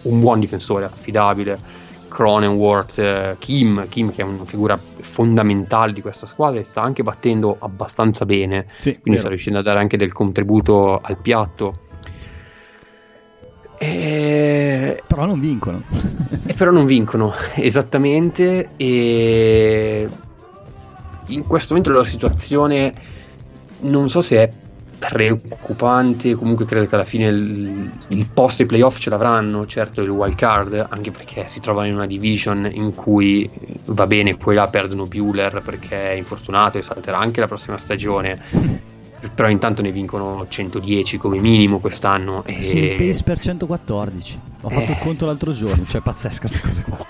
un buon difensore, affidabile. Cronenworth, eh, Kim, Kim che è una figura fondamentale di questa squadra e sta anche battendo abbastanza bene, Sì, quindi vero. sta riuscendo a dare anche del contributo al piatto. E Però non vincono. però non vincono esattamente e in questo momento la situazione non so se è preoccupante comunque credo che alla fine il, il post ai playoff ce l'avranno certo il wild card anche perché si trovano in una division in cui va bene poi là perdono Bueller perché è infortunato e salterà anche la prossima stagione però intanto ne vincono 110 come minimo quest'anno e Sul pace per 114. Ho fatto il Eh. conto l'altro giorno, cioè pazzesca sta cosa qua.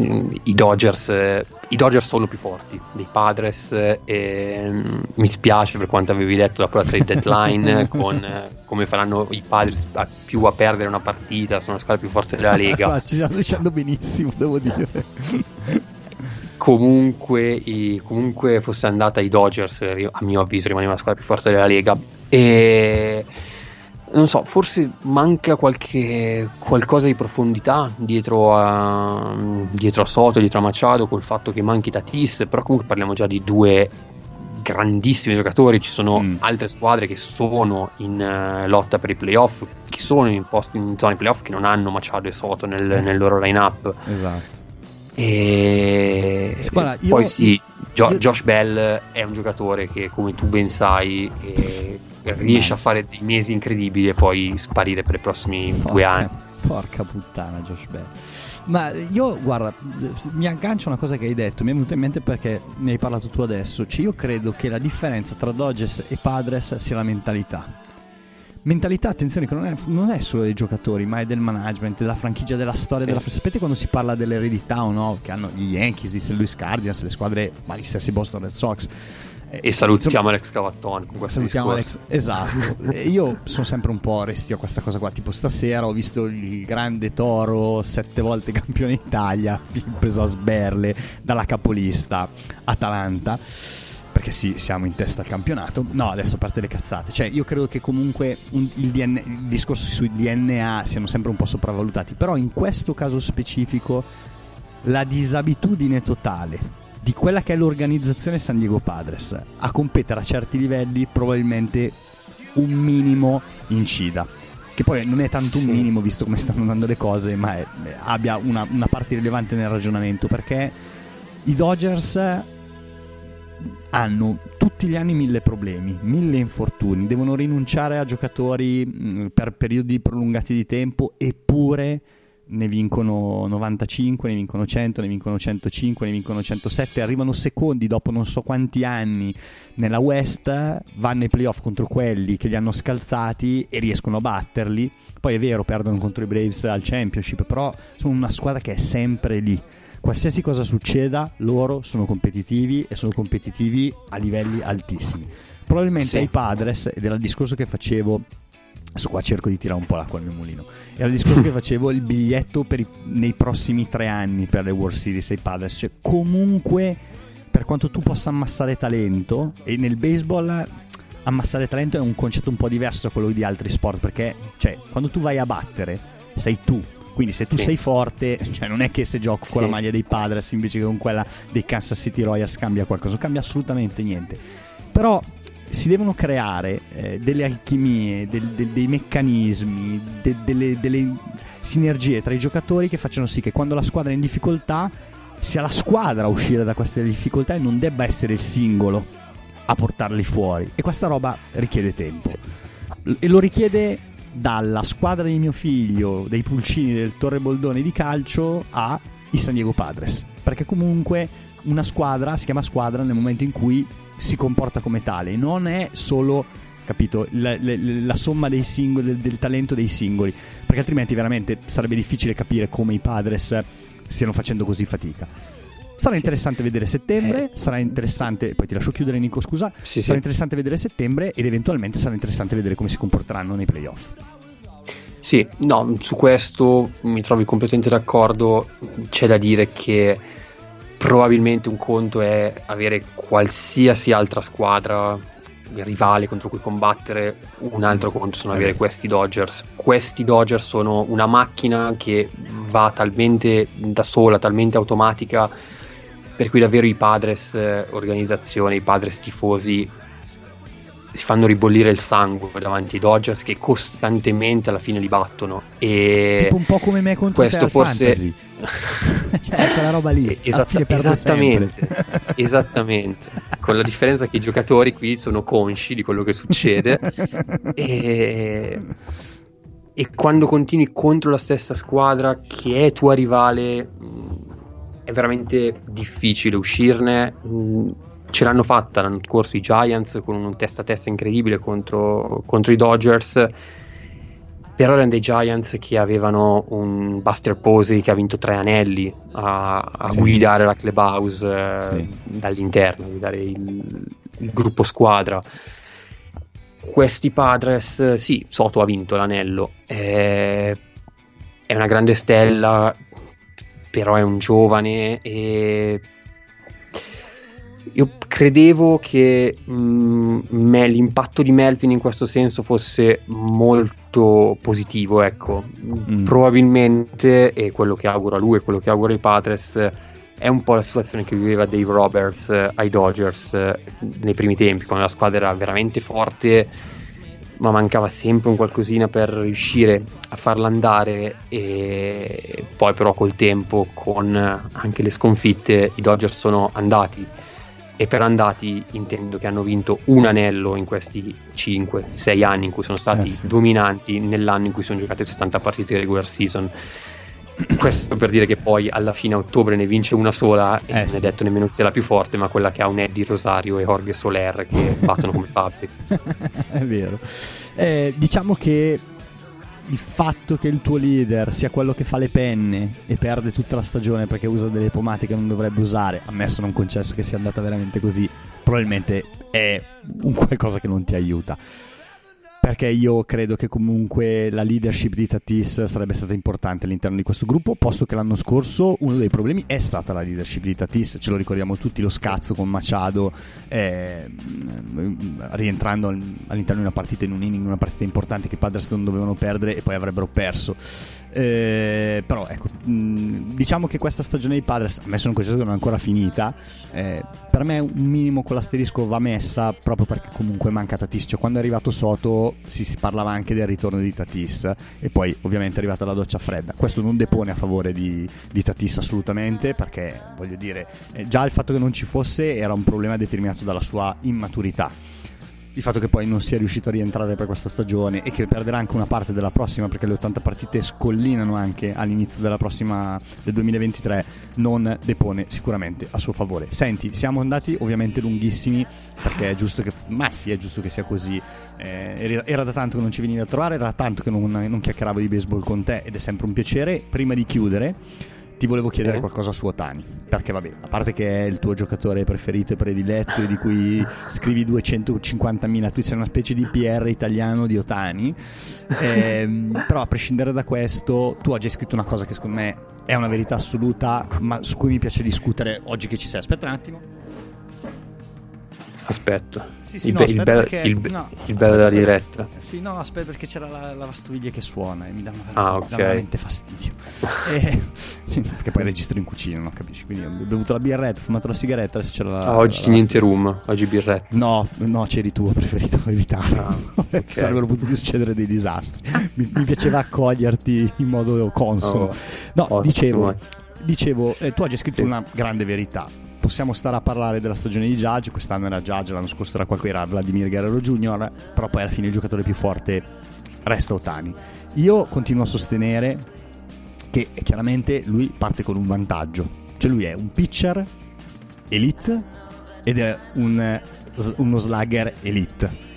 Mm, i Dodgers, eh, i Dodgers sono più forti dei Padres eh, e mm, mi spiace per quanto avevi detto dopo la trade deadline con eh, come faranno i Padres a- più a perdere una partita sono la squadra più forte della Ma Lega ci stiamo riuscendo benissimo, devo dire. Comunque, i- comunque fosse andata ai Dodgers a mio avviso rimaneva la squadra più forte della Lega e non so, forse manca qualche qualcosa di profondità dietro a, dietro a Soto, dietro a Machado, col fatto che manchi Tatis, però comunque parliamo già di due grandissimi giocatori, ci sono Mm. altre squadre che sono in eh, lotta per i playoff, che sono in, posti, in zone playoff che non hanno Machado e Soto nel, nel loro line-up. Esatto. E guarda, io- poi sì, Jo- io- Josh Bell è un giocatore che, come tu ben sai, riesce a fare dei mesi incredibili e poi sparire per i prossimi due Porca, anni. porca puttana, Josh Bell. Ma io, guarda, mi aggancio a una cosa che hai detto, mi è venuta in mente perché ne hai parlato tu adesso. Cioè, io credo che la differenza tra Dodgers e Padres sia la mentalità. Mentalità, attenzione, che non è, non è solo dei giocatori, ma è del management, della franchigia, della storia. Sì. Della... Sapete quando si parla dell'eredità o no? Che hanno gli Yankees, i St. Louis Cardinals, le squadre, ma gli stessi Boston Red Sox. Eh, E salutiamo Alex Cavattone con questo Salutiamo discorso. Alex. Esatto. Io sono sempre un po' restio a questa cosa qua. Tipo stasera ho visto il grande Toro, sette volte campione d'Italia, preso a sberle dalla capolista Atalanta. Perché sì, siamo in testa al campionato. No, adesso a parte le cazzate. Cioè, io credo che comunque un- il, DN il discorso sui DNA siano sempre un po' sopravvalutati. Però in questo caso specifico la disabitudine totale di quella che è l'organizzazione San Diego Padres a competere a certi livelli probabilmente un minimo incida che poi non è tanto un minimo visto come stanno andando le cose ma è- abbia una, una parte rilevante nel ragionamento perché i Dodgers hanno tutti gli anni mille problemi, mille infortuni, devono rinunciare a giocatori mh, per periodi prolungati di tempo, eppure ne vincono 95, ne vincono 100, ne vincono 105, ne vincono 107, arrivano secondi dopo non so quanti anni nella West, vanno ai playoff contro quelli che li hanno scalzati e riescono a batterli. Poi è vero, perdono contro i Braves al championship, però sono una squadra che è sempre lì. Qualsiasi cosa succeda, loro sono competitivi e sono competitivi a livelli altissimi. Probabilmente Sì. ai Padres, ed era il discorso che facevo Adesso qua cerco di tirare un po' l'acqua al mio mulino. Era il discorso che facevo il biglietto per i- nei prossimi tre anni per le World Series ai Padres. Cioè, comunque, per quanto tu possa ammassare talento, e nel baseball ammassare talento è un concetto un po' diverso da quello di altri sport, perché cioè, quando tu vai a battere, sei tu. Quindi se tu Sì. sei forte, cioè non è che se gioco con Sì. la maglia dei Padres invece che con quella dei Kansas City Royals cambia qualcosa, non cambia assolutamente niente. Però si devono creare eh, delle alchimie, del- del- dei meccanismi, de- delle, delle sinergie tra i giocatori che facciano sì che quando la squadra è in difficoltà sia la squadra a uscire da queste difficoltà e non debba essere il singolo a portarli fuori. E questa roba richiede tempo. E lo richiede dalla squadra di mio figlio, dei pulcini del Torre Boldone di calcio, ai San Diego Padres. Perché comunque una squadra si chiama squadra nel momento in cui si comporta come tale, non è solo capito la, la- la somma singoli, del, del talento dei singoli, perché altrimenti veramente sarebbe difficile capire come i Padres stiano facendo così fatica. Sarà interessante vedere settembre, sarà interessante, poi ti lascio chiudere Nico scusa, Sì, sarà sì. interessante vedere settembre ed eventualmente sarà interessante vedere come si comporteranno nei playoff. Sì, no, su questo mi trovi completamente d'accordo. C'è da dire che probabilmente un conto è avere qualsiasi altra squadra rivale contro cui combattere, un altro conto sono avere questi Dodgers. Questi Dodgers sono una macchina che va talmente da sola, talmente automatica, per cui davvero i Padres eh, organizzazione, i Padres tifosi si fanno ribollire il sangue davanti ai Dodgers che costantemente alla fine li battono e tipo un po' come me contro questo forse cioè, quella roba lì. Esatta- fine perdo esattamente, esattamente. Con la differenza che i giocatori qui sono consci di quello che succede e, e quando continui contro la stessa squadra che è tua rivale è veramente difficile uscirne. mh, Ce l'hanno fatta l'anno scorso i Giants con un testa a testa incredibile contro, contro i Dodgers. Però erano dei Giants che avevano un Buster Posey che ha vinto tre anelli a, a Sì. guidare la clubhouse eh, Sì. dall'interno, a guidare il, il gruppo squadra. Questi Padres, sì, Soto ha vinto l'anello, eh, è una grande stella, però è un giovane e io credevo che mh, me- l'impatto di Melvin in questo senso fosse molto positivo, ecco. Mm. Probabilmente, e quello che auguro a lui e quello che auguro ai Padres, è un po' la situazione che viveva Dave Roberts eh, ai Dodgers eh, nei primi tempi, quando la squadra era veramente forte, ma mancava sempre un qualcosina per riuscire a farla andare e poi però col tempo, con anche le sconfitte, i Dodgers sono andati e per andati intendo che hanno vinto un anello in questi 5-6 anni in cui sono stati Eh sì. dominanti nell'anno in cui sono giocate 70 partite di regular season. Questo per dire che poi alla fine a ottobre ne vince una sola e Eh non sì. è detto nemmeno sia la più forte, ma quella che ha un Eddie Rosario e Jorge Soler che battono come papi. è vero. Eh, diciamo che il fatto che il tuo leader sia quello che fa le penne e perde tutta la stagione perché usa delle pomate che non dovrebbe usare, ammesso non concesso che sia andata veramente così, probabilmente è un qualcosa che non ti aiuta. Perché io credo che comunque la leadership di Tatis sarebbe stata importante all'interno di questo gruppo, posto che l'anno scorso uno dei problemi è stata la leadership di Tatis, ce lo ricordiamo tutti, lo scazzo con Machado, eh, rientrando al- all'interno di una partita in un inning, una partita importante che i Padres non dovevano perdere e poi avrebbero perso. Eh, però ecco, mh, diciamo che questa stagione dei Padres, a me sono concesso che non è ancora finita, eh, per me un minimo con l'asterisco va messa proprio perché comunque manca Tatis, cioè quando è arrivato Soto si, si parlava anche del ritorno di Tatis e poi ovviamente è arrivata la doccia fredda, questo non depone a favore di, di Tatis assolutamente perché voglio dire, eh, già il fatto che non ci fosse era un problema determinato dalla sua immaturità il fatto che poi non sia riuscito a rientrare per questa stagione e che perderà anche una parte della prossima perché le 80 partite scollinano anche all'inizio della prossima del 2023 non depone sicuramente a suo favore. Senti siamo andati ovviamente lunghissimi perché è giusto che ma sì è giusto che sia così. Eh, era da tanto che non ci venivi a trovare era da tanto che non, non chiacchieravo di baseball con te ed è sempre un piacere. Prima di chiudere ti volevo chiedere eh. qualcosa su Otani. Perché, vabbè, a parte che è il tuo giocatore preferito e prediletto, e di cui scrivi 250.000 tweet, sei una specie di PR italiano di Otani. Eh, però, a prescindere da questo, tu oggi hai scritto una cosa che secondo me è una verità assoluta, ma su cui mi piace discutere oggi che ci sei. Aspetta un attimo. Aspetto. Sì, sì, il, no, il, bello, perché, il, no, il bello della diretta. Sì, no, aspetta perché c'era la, la lavastoviglie che suona e mi dà, ah, okay. veramente fastidio. e, sì, perché poi registro in cucina, non capisci? Quindi ho bevuto la birretta, ho fumato la sigaretta, adesso c'era la... Ah, oggi la niente room, oggi birretta. No, no, c'eri tu, ho preferito evitare. Ah, okay. Sarebbero potuti succedere dei disastri. mi, mi, piaceva accoglierti in modo consono. Oh, no, ottimo. dicevo, dicevo eh, tu oggi hai scritto sì. una grande verità possiamo stare a parlare della stagione di Judge, quest'anno era Judge, l'anno scorso era qualcosa, era Vladimir Guerrero Jr., però poi alla fine il giocatore più forte resta Otani. Io continuo a sostenere che chiaramente lui parte con un vantaggio, cioè lui è un pitcher elite ed è un, uno slugger elite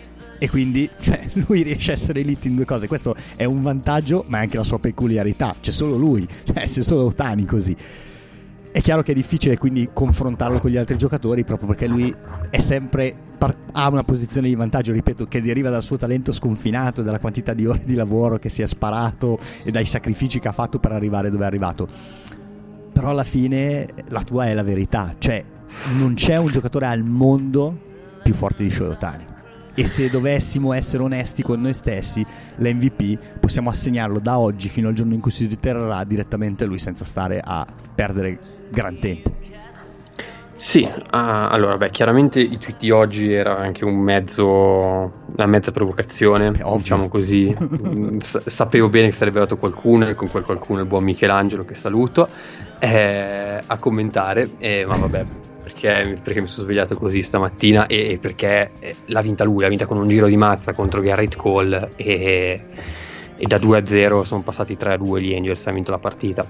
e quindi cioè, lui riesce a essere elite in due cose. Questo è un vantaggio, ma è anche la sua peculiarità. C'è solo lui, cioè, c'è solo Otani così. È chiaro che è difficile quindi confrontarlo con gli altri giocatori proprio perché lui è sempre ha una posizione di vantaggio, ripeto, che deriva dal suo talento sconfinato, dalla quantità di ore di lavoro che si è sparato e dai sacrifici che ha fatto per arrivare dove è arrivato. Però alla fine la tua è la verità, cioè non c'è un giocatore al mondo più forte di Shoyotani e se dovessimo essere onesti con noi stessi, l'MVP possiamo assegnarlo da oggi fino al giorno in cui si riterrà direttamente lui senza stare a perdere gran tempo. Sì, ah, allora, beh, chiaramente i tweet di oggi era anche un mezzo, una mezza provocazione, Beh, diciamo così. Mm, sapevo bene che sarebbe arrivato qualcuno, e con quel qualcuno il buon Michelangelo, che saluto, eh, a commentare, eh, ma vabbè, perché, perché, mi sono svegliato così stamattina e, e, perché eh, l'ha vinta lui, l'ha vinta con un giro di mazza contro Garrett Cole e, e da 2 a 0 sono passati 3 a 2 gli Angels, hanno vinto la partita.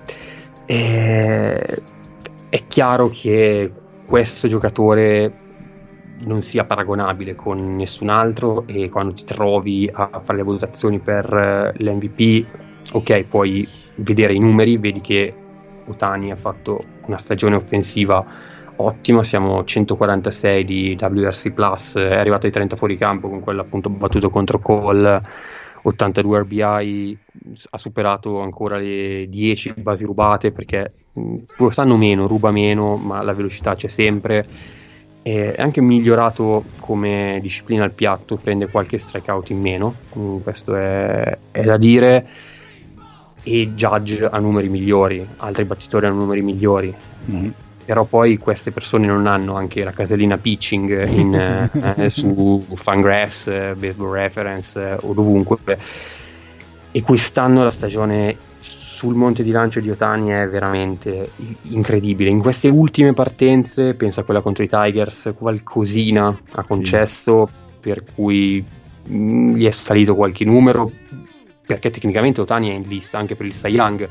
E, è chiaro che questo giocatore non sia paragonabile con nessun altro e quando ti trovi a fare le valutazioni per eh, l'MVP, ok, puoi vedere i numeri, vedi che Otani ha fatto una stagione offensiva ottima, siamo 146 di WRC Plus, è arrivato ai 30 fuori campo con quello appunto battuto contro Cole, 82 RBI, ha superato ancora le 10 basi rubate perché quest'anno meno, ruba meno, ma la velocità c'è sempre. È anche migliorato come disciplina al piatto, prende qualche strikeout in meno, questo è, è da dire. E Judge ha numeri migliori, altri battitori hanno numeri migliori. Mm-hmm però poi queste persone non hanno anche la casellina pitching in, eh, su Fangraphs, eh, Baseball Reference eh, o dovunque e quest'anno la stagione sul monte di lancio di Otani è veramente incredibile in queste ultime partenze penso a quella contro i Tigers qualcosina ha concesso sì. per cui mm, gli è salito qualche numero perché tecnicamente Otani è in lista anche per il Cy Young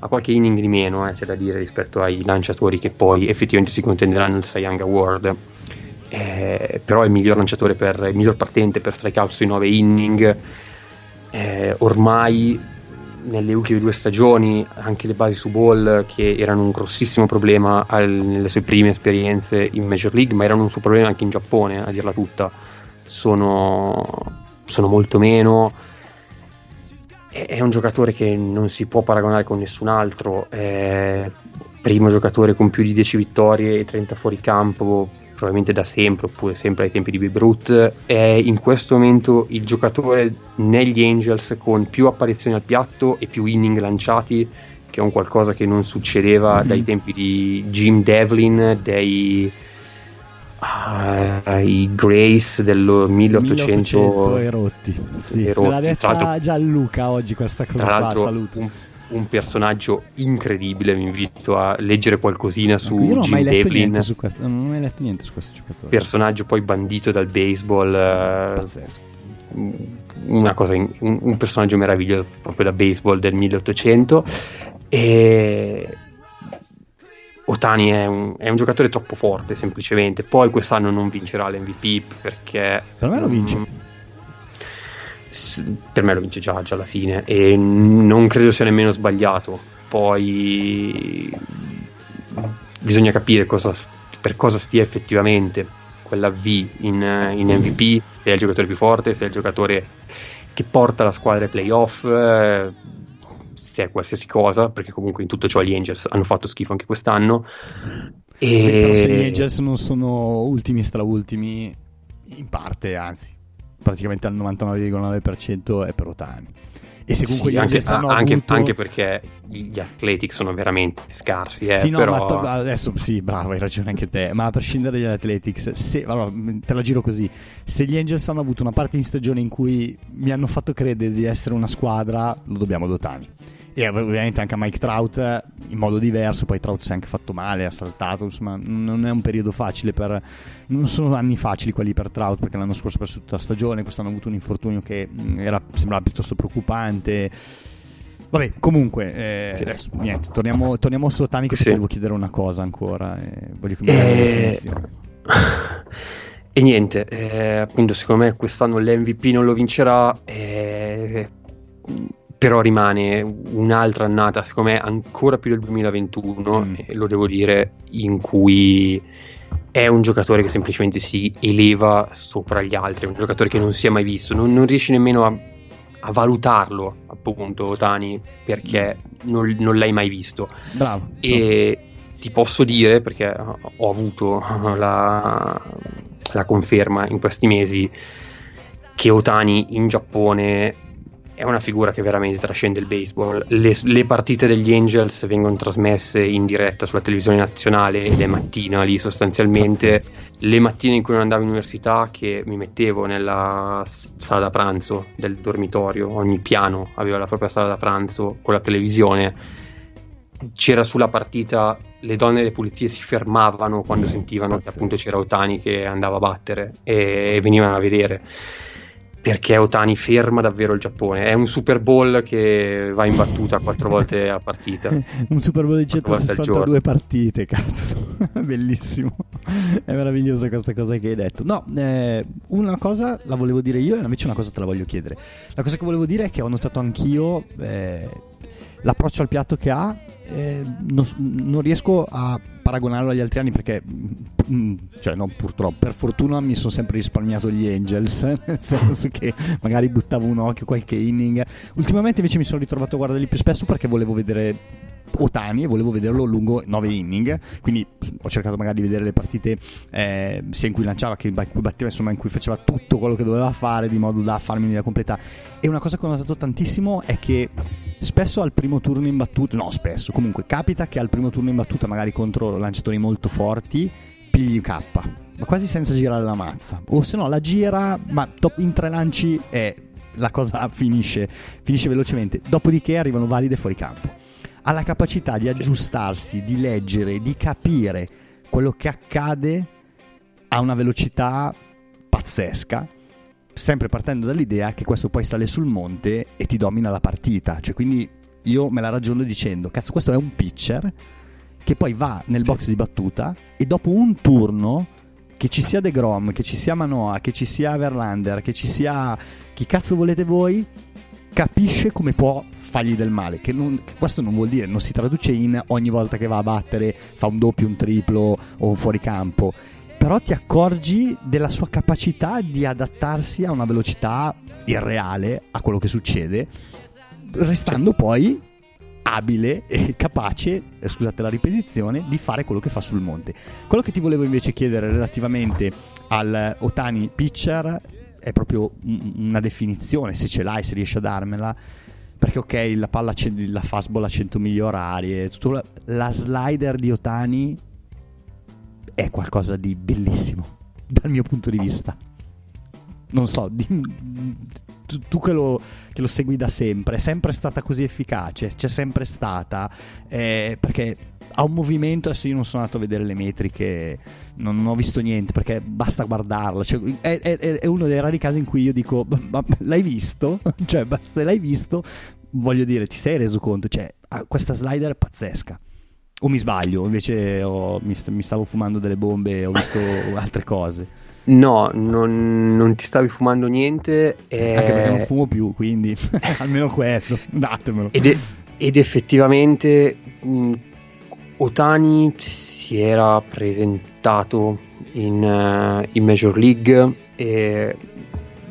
ha qualche inning di meno, eh, c'è da dire, rispetto ai lanciatori che poi effettivamente si contenderanno il Cy Young Award. Eh, però è il miglior lanciatore per il miglior partente per strikeout sui 9 inning. Eh, ormai nelle ultime due stagioni anche le basi su ball che erano un grossissimo problema al, nelle sue prime esperienze in Major League, ma erano un suo problema anche in Giappone, a dirla tutta. Sono, sono molto meno. È un giocatore che non si può paragonare con nessun altro, è primo giocatore con più di 10 vittorie e 30 fuori campo probabilmente da sempre, oppure sempre ai tempi di Babe Ruth, è in questo momento il giocatore negli Angels con più apparizioni al piatto e più inning lanciati, che è un qualcosa che non succedeva Mm. dai tempi di Jim Devlin, dei ah, i Grace del 1800, 1800 e rotti. Sì, e rotti. me l'ha detta Gianluca oggi questa cosa qua, saluto. un, un personaggio incredibile, vi invito a leggere qualcosina su Ecco, io non ho Jim mai letto Devlin, niente su questo, non ho mai letto niente su questo giocatore. personaggio poi bandito dal baseball, eh, Pazzesco. una cosa in- un, un personaggio meraviglioso proprio da baseball del 1800 e Otani è un, è un giocatore troppo forte semplicemente poi quest'anno non vincerà l'MVP perché Per me lo vince. Per me lo vince già, già alla fine e non credo sia nemmeno sbagliato. Poi bisogna capire cosa, per cosa stia effettivamente quella V in, in MVP se è il giocatore più forte se è il giocatore che porta la squadra ai playoff eh, se è qualsiasi cosa perché comunque in tutto ciò gli Angels hanno fatto schifo anche quest'anno. E Beh, però se gli Angels non sono ultimi straultimi, in parte, anzi, praticamente al 99,9% è per Otani. E se comunque Sì, gli anche, Angels hanno anche- avuto... anche perché gli Athletics sono veramente scarsi eh, sì, no, però ma to- adesso sì, bravo, hai ragione anche te. Ma a prescindere dagli Athletics, se, allora, te la giro così: se gli Angels hanno avuto una parte in stagione in cui mi hanno fatto credere di essere una squadra, lo dobbiamo ad Otani. E ovviamente anche a Mike Trout in modo diverso. Poi Trout si è anche fatto male, ha saltato. Insomma, non è un periodo facile per. Non sono anni facili quelli per Trout perché l'anno scorso ha perso tutta la stagione. Quest'anno ha avuto un infortunio che mh, era, sembrava piuttosto preoccupante. Vabbè, comunque, eh, Sì. adesso, niente, torniamo, torniamo su Otani che Sì. volevo chiedere una cosa ancora. eh, voglio che mi dai Eh, definizione. E niente, eh, appunto, secondo me quest'anno l'MVP non lo vincerà, eh, però rimane un'altra annata, secondo me, ancora più del 2021, Mm. e lo devo dire, in cui è un giocatore che semplicemente si eleva sopra gli altri, un giocatore che non si è mai visto, non, non riesci nemmeno a, a valutarlo, appunto, Otani, perché non, non l'hai mai visto. Bravo. E ti posso dire, perché ho avuto la, la conferma in questi mesi, che Otani in Giappone è una figura che veramente trascende il baseball. Le, le partite degli Angels vengono trasmesse in diretta sulla televisione nazionale ed è mattina lì sostanzialmente. Pazzesco. Le mattine in cui non andavo in università, che mi mettevo nella sala da pranzo del dormitorio, ogni piano aveva la propria sala da pranzo con la televisione. C'era sulla partita, le donne delle pulizie si fermavano quando sentivano che Pazzesco. appunto c'era Otani che andava a battere e venivano a vedere. Perché Otani ferma davvero il Giappone. È un Super Bowl che va in battuta quattro volte a partita. un Super Bowl di Quattro volte al 162 giorno. partite, cazzo. Bellissimo. È meravigliosa questa cosa che hai detto. No, eh, una cosa la volevo dire io e invece una cosa te la voglio chiedere. La cosa che volevo dire è che ho notato anch'io eh, l'approccio al piatto che ha. Eh, non, non riesco a paragonarlo agli altri anni perché, mm, cioè, no, purtroppo, per fortuna mi sono sempre risparmiato gli Angels, nel senso che magari buttavo un occhio, qualche inning. Ultimamente invece mi sono ritrovato a guardarli più spesso perché volevo vedere Otani e volevo vederlo lungo 9 inning quindi ho cercato magari di vedere le partite eh, sia in cui lanciava che in cui batteva insomma in cui faceva tutto quello che doveva fare di modo da farmi un'idea completa e una cosa che ho notato tantissimo è che spesso al primo turno in battuta no spesso comunque capita che al primo turno in battuta magari contro lanciatori molto forti pigli K ma quasi senza girare la mazza. O se no la gira ma top- in tre lanci è la cosa finisce, finisce velocemente. Dopodiché arrivano valide fuori campo. Ha la capacità di aggiustarsi, di leggere, di capire quello che accade a una velocità pazzesca, sempre partendo dall'idea che questo poi sale sul monte e ti domina la partita. Cioè, quindi io me la ragiono dicendo, cazzo, questo è un pitcher che poi va nel box di battuta e dopo un turno che ci sia De Grom, che ci sia Manoa, che ci sia Verlander, che ci sia chi cazzo volete voi, capisce come può fargli del male. Che, non- che questo non vuol dire, non si traduce in ogni volta che va a battere fa un doppio, un triplo o un fuoricampo. Però ti accorgi della sua capacità di adattarsi a una velocità irreale a quello che succede, restando poi abile e capace, eh, scusate la ripetizione, di fare quello che fa sul monte. Quello che ti volevo invece chiedere relativamente al Otani pitcher è proprio una definizione, se ce l'hai, se riesci a darmela. Perché ok, la palla, la fastball a 100 miglia orarie, tutto, la slider di Otani è qualcosa di bellissimo dal mio punto di vista. Non so, di, tu, tu che, lo, che, lo, segui da sempre, è sempre stata così efficace, c'è sempre stata, eh, perché ha un movimento, adesso io non sono andato a vedere le metriche, non, non ho visto niente perché basta guardarlo, cioè, è, è, è, uno dei rari casi in cui io dico, ma, l'hai visto? cioè, se l'hai visto, voglio dire, ti sei reso conto, cioè, questa slider è pazzesca. O mi sbaglio, invece ho, mi, st- mi, stavo fumando delle bombe e ho visto altre cose. No, non, non ti stavi fumando niente. E... Anche perché non fumo più, quindi almeno quello, datemelo. Ed, è, ed effettivamente mh, Otani si era presentato in, uh, in Major League, e,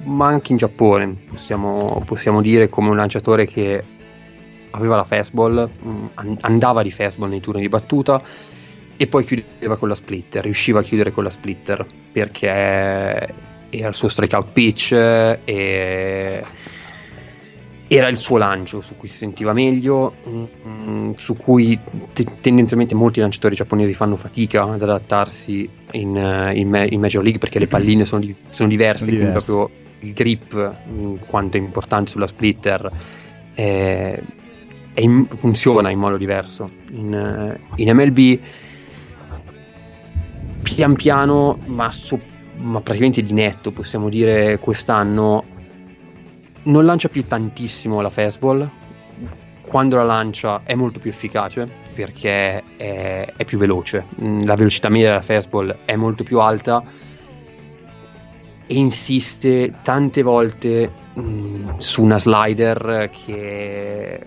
ma anche in Giappone, possiamo, possiamo dire come un lanciatore che aveva la fastball, mh, andava di fastball nei turni di battuta e poi chiudeva con la splitter, riusciva a chiudere con la splitter perché era il suo strikeout pitch e era il suo lancio su cui si sentiva meglio, mh, su cui t- tendenzialmente molti lanciatori giapponesi fanno fatica ad adattarsi in, uh, in, in Major League perché le palline sono, di- sono diverse, sono quindi proprio il grip, mh, quanto è importante sulla splitter, eh, in, funziona in modo diverso. In, eh, in, MLB pian piano, ma, so, ma praticamente di netto, possiamo dire quest'anno, non lancia più tantissimo la fastball. Quando la lancia è molto più efficace perché è, è più veloce. Mm, la velocità media della fastball è molto più alta e insiste tante volte mh, mm, su una slider che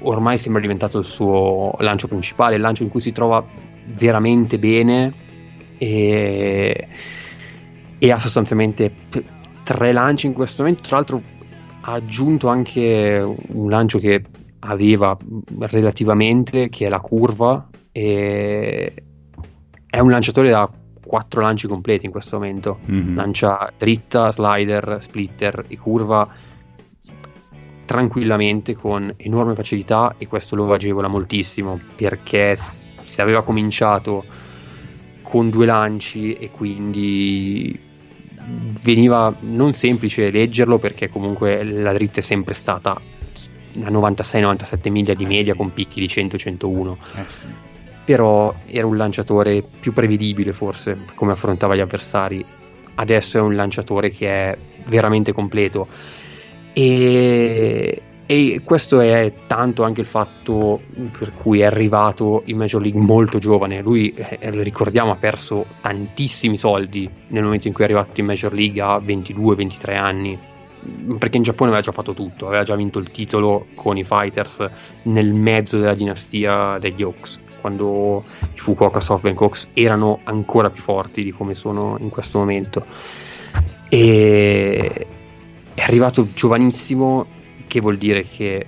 ormai sembra diventato il suo lancio principale, il lancio in cui si trova veramente bene e, e ha sostanzialmente tre lanci in questo momento. Tra l'altro ha aggiunto anche un lancio che aveva relativamente, che è la curva, e è un lanciatore da quattro lanci completi in questo momento. Mm-hmm. Lancia dritta, slider, splitter e curva tranquillamente con enorme facilità e questo lo agevola moltissimo perché se aveva cominciato con due lanci e quindi veniva non semplice leggerlo perché comunque la dritta è sempre stata a 96-97 miglia di eh media sì. con picchi di 100-101 eh sì. però era un lanciatore più prevedibile forse come affrontava gli avversari adesso è un lanciatore che è veramente completo e, e, questo è tanto anche il fatto per cui è arrivato in Major League molto giovane. Lui, eh, ricordiamo, ha perso tantissimi soldi nel momento in cui è arrivato in Major League a 22-23 anni. Perché in Giappone aveva già fatto tutto, aveva già vinto il titolo con i Fighters nel mezzo della dinastia degli Hawks, quando i Fukuoka Softbank Hawks erano ancora più forti di come sono in questo momento. E, è arrivato giovanissimo, che vuol dire che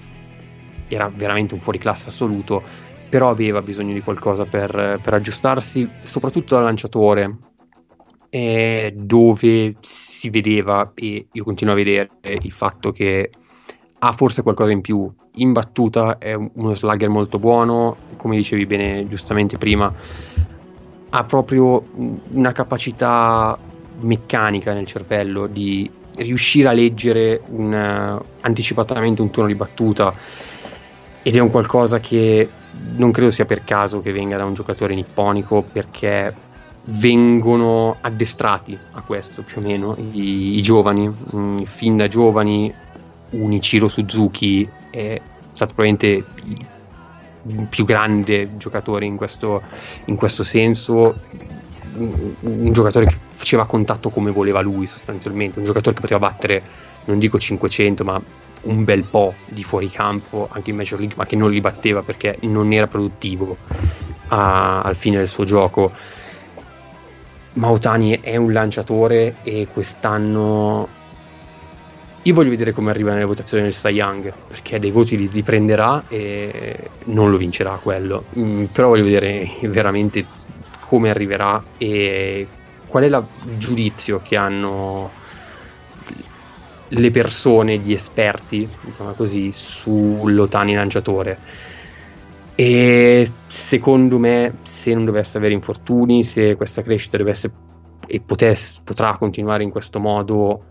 era veramente un fuoriclasse assoluto, però aveva bisogno di qualcosa per, per aggiustarsi, soprattutto da lanciatore, eh, dove si vedeva, e io continuo a vedere, il fatto che ha forse qualcosa in più. In battuta è uno slugger molto buono, come dicevi bene giustamente prima, ha proprio una capacità meccanica nel cervello di riuscire a leggere un, uh, anticipatamente un turno di battuta. Ed è un qualcosa che non credo sia per caso che venga da un giocatore nipponico perché vengono addestrati a questo più o meno i, i giovani. Mm, fin da giovani un Ichiro Suzuki è stato probabilmente il più grande giocatore in questo, in questo senso. Un, un, giocatore che faceva contatto come voleva lui sostanzialmente, un giocatore che poteva battere, non dico 500, ma un bel po' di fuoricampo anche in Major League, ma che non li batteva perché non era produttivo a, al fine del suo gioco. Mautani è un lanciatore e quest'anno io voglio vedere come arriva nelle votazioni del Cy Young, perché dei voti li, li prenderà e non lo vincerà quello. Mm, però voglio vedere veramente come arriverà e qual è la, il giudizio che hanno le persone, gli esperti, diciamo così, sull'Otani lanciatore. E secondo me, se non dovesse avere infortuni, se questa crescita dovesse e potesse, potrà continuare in questo modo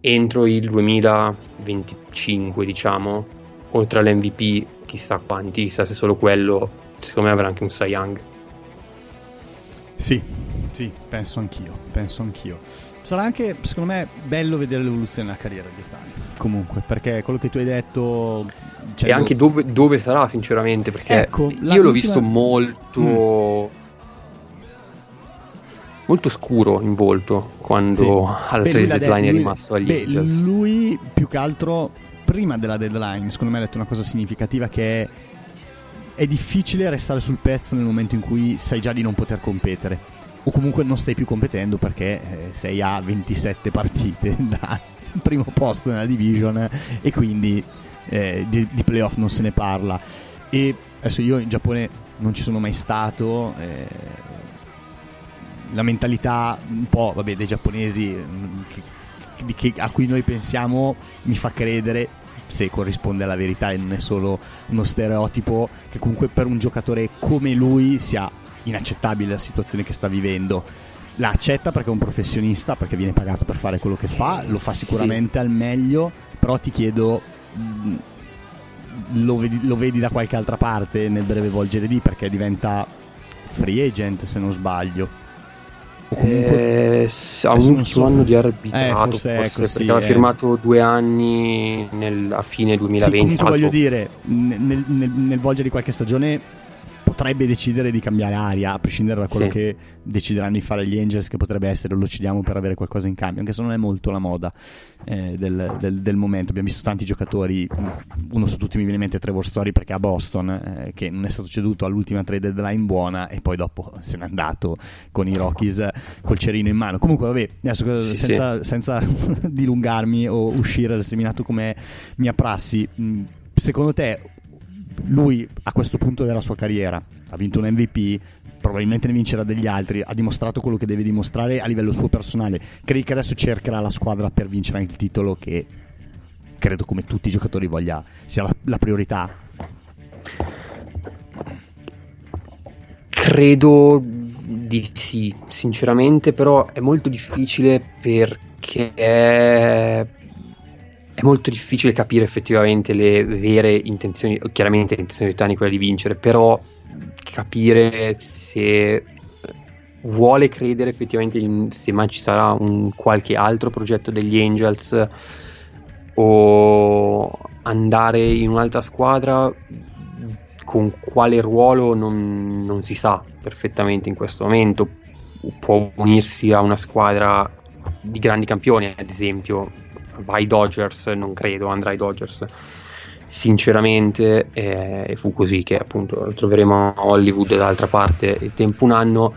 entro il 2025, diciamo, oltre all'MVP, chissà quanti, chissà se solo quello, secondo me avrà anche un Cy Young. Sì, sì, penso anch'io, penso anch'io. Sarà anche, secondo me, bello vedere l'evoluzione della carriera di Otani. Comunque, perché quello che tu hai detto... Cioè e anche dove, dove, sarà, sinceramente, perché ecco, io l'ho visto molto... Mm. Molto scuro in volto quando sì. alla trade deadline è rimasto agli beh, Angels. Lui più che altro prima della deadline, secondo me ha detto una cosa significativa che è è difficile restare sul pezzo nel momento in cui sai già di non poter competere o comunque non stai più competendo perché eh, sei a 27 partite dal primo posto nella division e quindi eh, di, di, playoff non se ne parla. E adesso io in Giappone non ci sono mai stato eh, la mentalità un po' vabbè, dei giapponesi mm, che, che, a cui noi pensiamo mi fa credere se corrisponde alla verità e non è solo uno stereotipo che comunque per un giocatore come lui sia inaccettabile la situazione che sta vivendo. La accetta perché è un professionista, perché viene pagato per fare quello che fa, lo fa sicuramente sì. al meglio, però ti chiedo mm, lo vedi, lo vedi, da qualche altra parte nel breve volgere di perché diventa free agent se non sbaglio o comunque eh, ha un ultimo so. anno di arbitrato eh, forse, forse ecco, sì, aveva eh. firmato due anni nel, a fine 2020 sì, comunque voglio dire nel, nel, nel volgere di qualche stagione potrebbe decidere di cambiare aria, a prescindere da quello sì. che decideranno di fare gli Angels, che potrebbe essere lo uccidiamo per avere qualcosa in cambio, anche se non è molto la moda eh, del, del, del, momento. Abbiamo visto tanti giocatori, uno su tutti mi viene in mente Trevor Story perché a Boston, eh, che non è stato ceduto all'ultima trade deadline buona e poi dopo se n'è andato con i Rockies col cerino in mano. Comunque, vabbè, adesso sì, senza, sì. senza dilungarmi o uscire dal seminato come mia prassi, secondo te lui a questo punto della sua carriera ha vinto un MVP, probabilmente ne vincerà degli altri, ha dimostrato quello che deve dimostrare a livello suo personale. Credi che adesso cercherà la squadra per vincere anche il titolo che credo come tutti i giocatori voglia sia la, la priorità? Credo di sì, sinceramente, però è molto difficile perché è molto difficile capire effettivamente le vere intenzioni, chiaramente l'intenzione di Tani è quella di vincere, però capire se vuole credere effettivamente in, se mai ci sarà un qualche altro progetto degli Angels o andare in un'altra squadra con quale ruolo non, non si sa perfettamente in questo momento. Può unirsi a una squadra di grandi campioni ad esempio vai Dodgers, non credo, andrà ai Dodgers. Sinceramente, eh, fu così che appunto troveremo a Hollywood dall'altra parte il tempo un anno.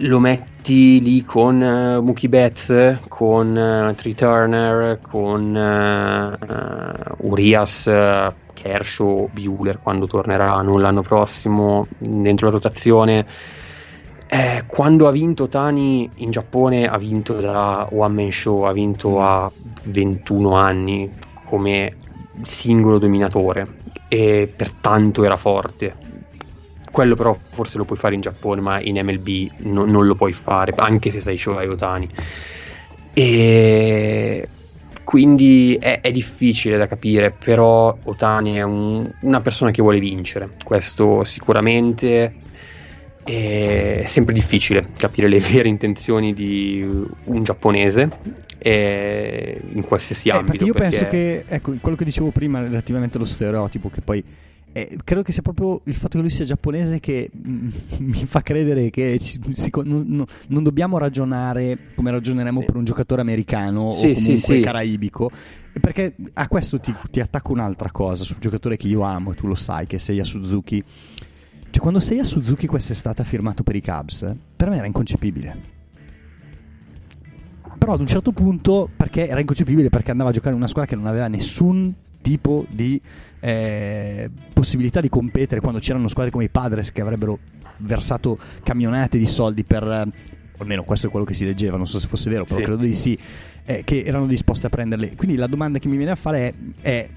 Lo metti lì con uh, Mookie Betts, con uh, Tree Turner, con uh, Urias, uh, Kershaw, Bueller quando torneranno l'anno prossimo dentro la rotazione eh, quando ha vinto Tani in Giappone ha vinto da one man show, ha vinto a 21 anni come singolo dominatore e pertanto era forte. Quello però forse lo puoi fare in Giappone, ma in MLB no, non lo puoi fare, anche se sei Shohei Otani. E quindi è, è, difficile da capire, però Otani è un, una persona che vuole vincere, questo sicuramente è sempre difficile capire le vere intenzioni di un giapponese eh, in qualsiasi eh, ambito. Io perché... penso che, ecco, quello che dicevo prima relativamente allo stereotipo, che poi eh, credo che sia proprio il fatto che lui sia giapponese che mm, mi fa credere che ci, si, non, non, dobbiamo ragionare come ragioneremmo sì. per un giocatore americano sì, o comunque sì, caraibico. Perché a questo ti, ti attacco un'altra cosa sul giocatore che io amo, e tu lo sai, che sei a Suzuki cioè, quando sei a Suzuki quest'estate ha firmato per i Cubs, per me era inconcepibile. però ad un certo punto, perché era inconcepibile, perché andava a giocare in una squadra che non aveva nessun tipo di eh, possibilità di competere quando c'erano squadre come i Padres che avrebbero versato camionate di soldi per eh, almeno questo è quello che si leggeva, non so se fosse vero, però Sì. credo di sì, eh, che erano disposti a prenderle. Quindi la domanda che mi viene a fare è, è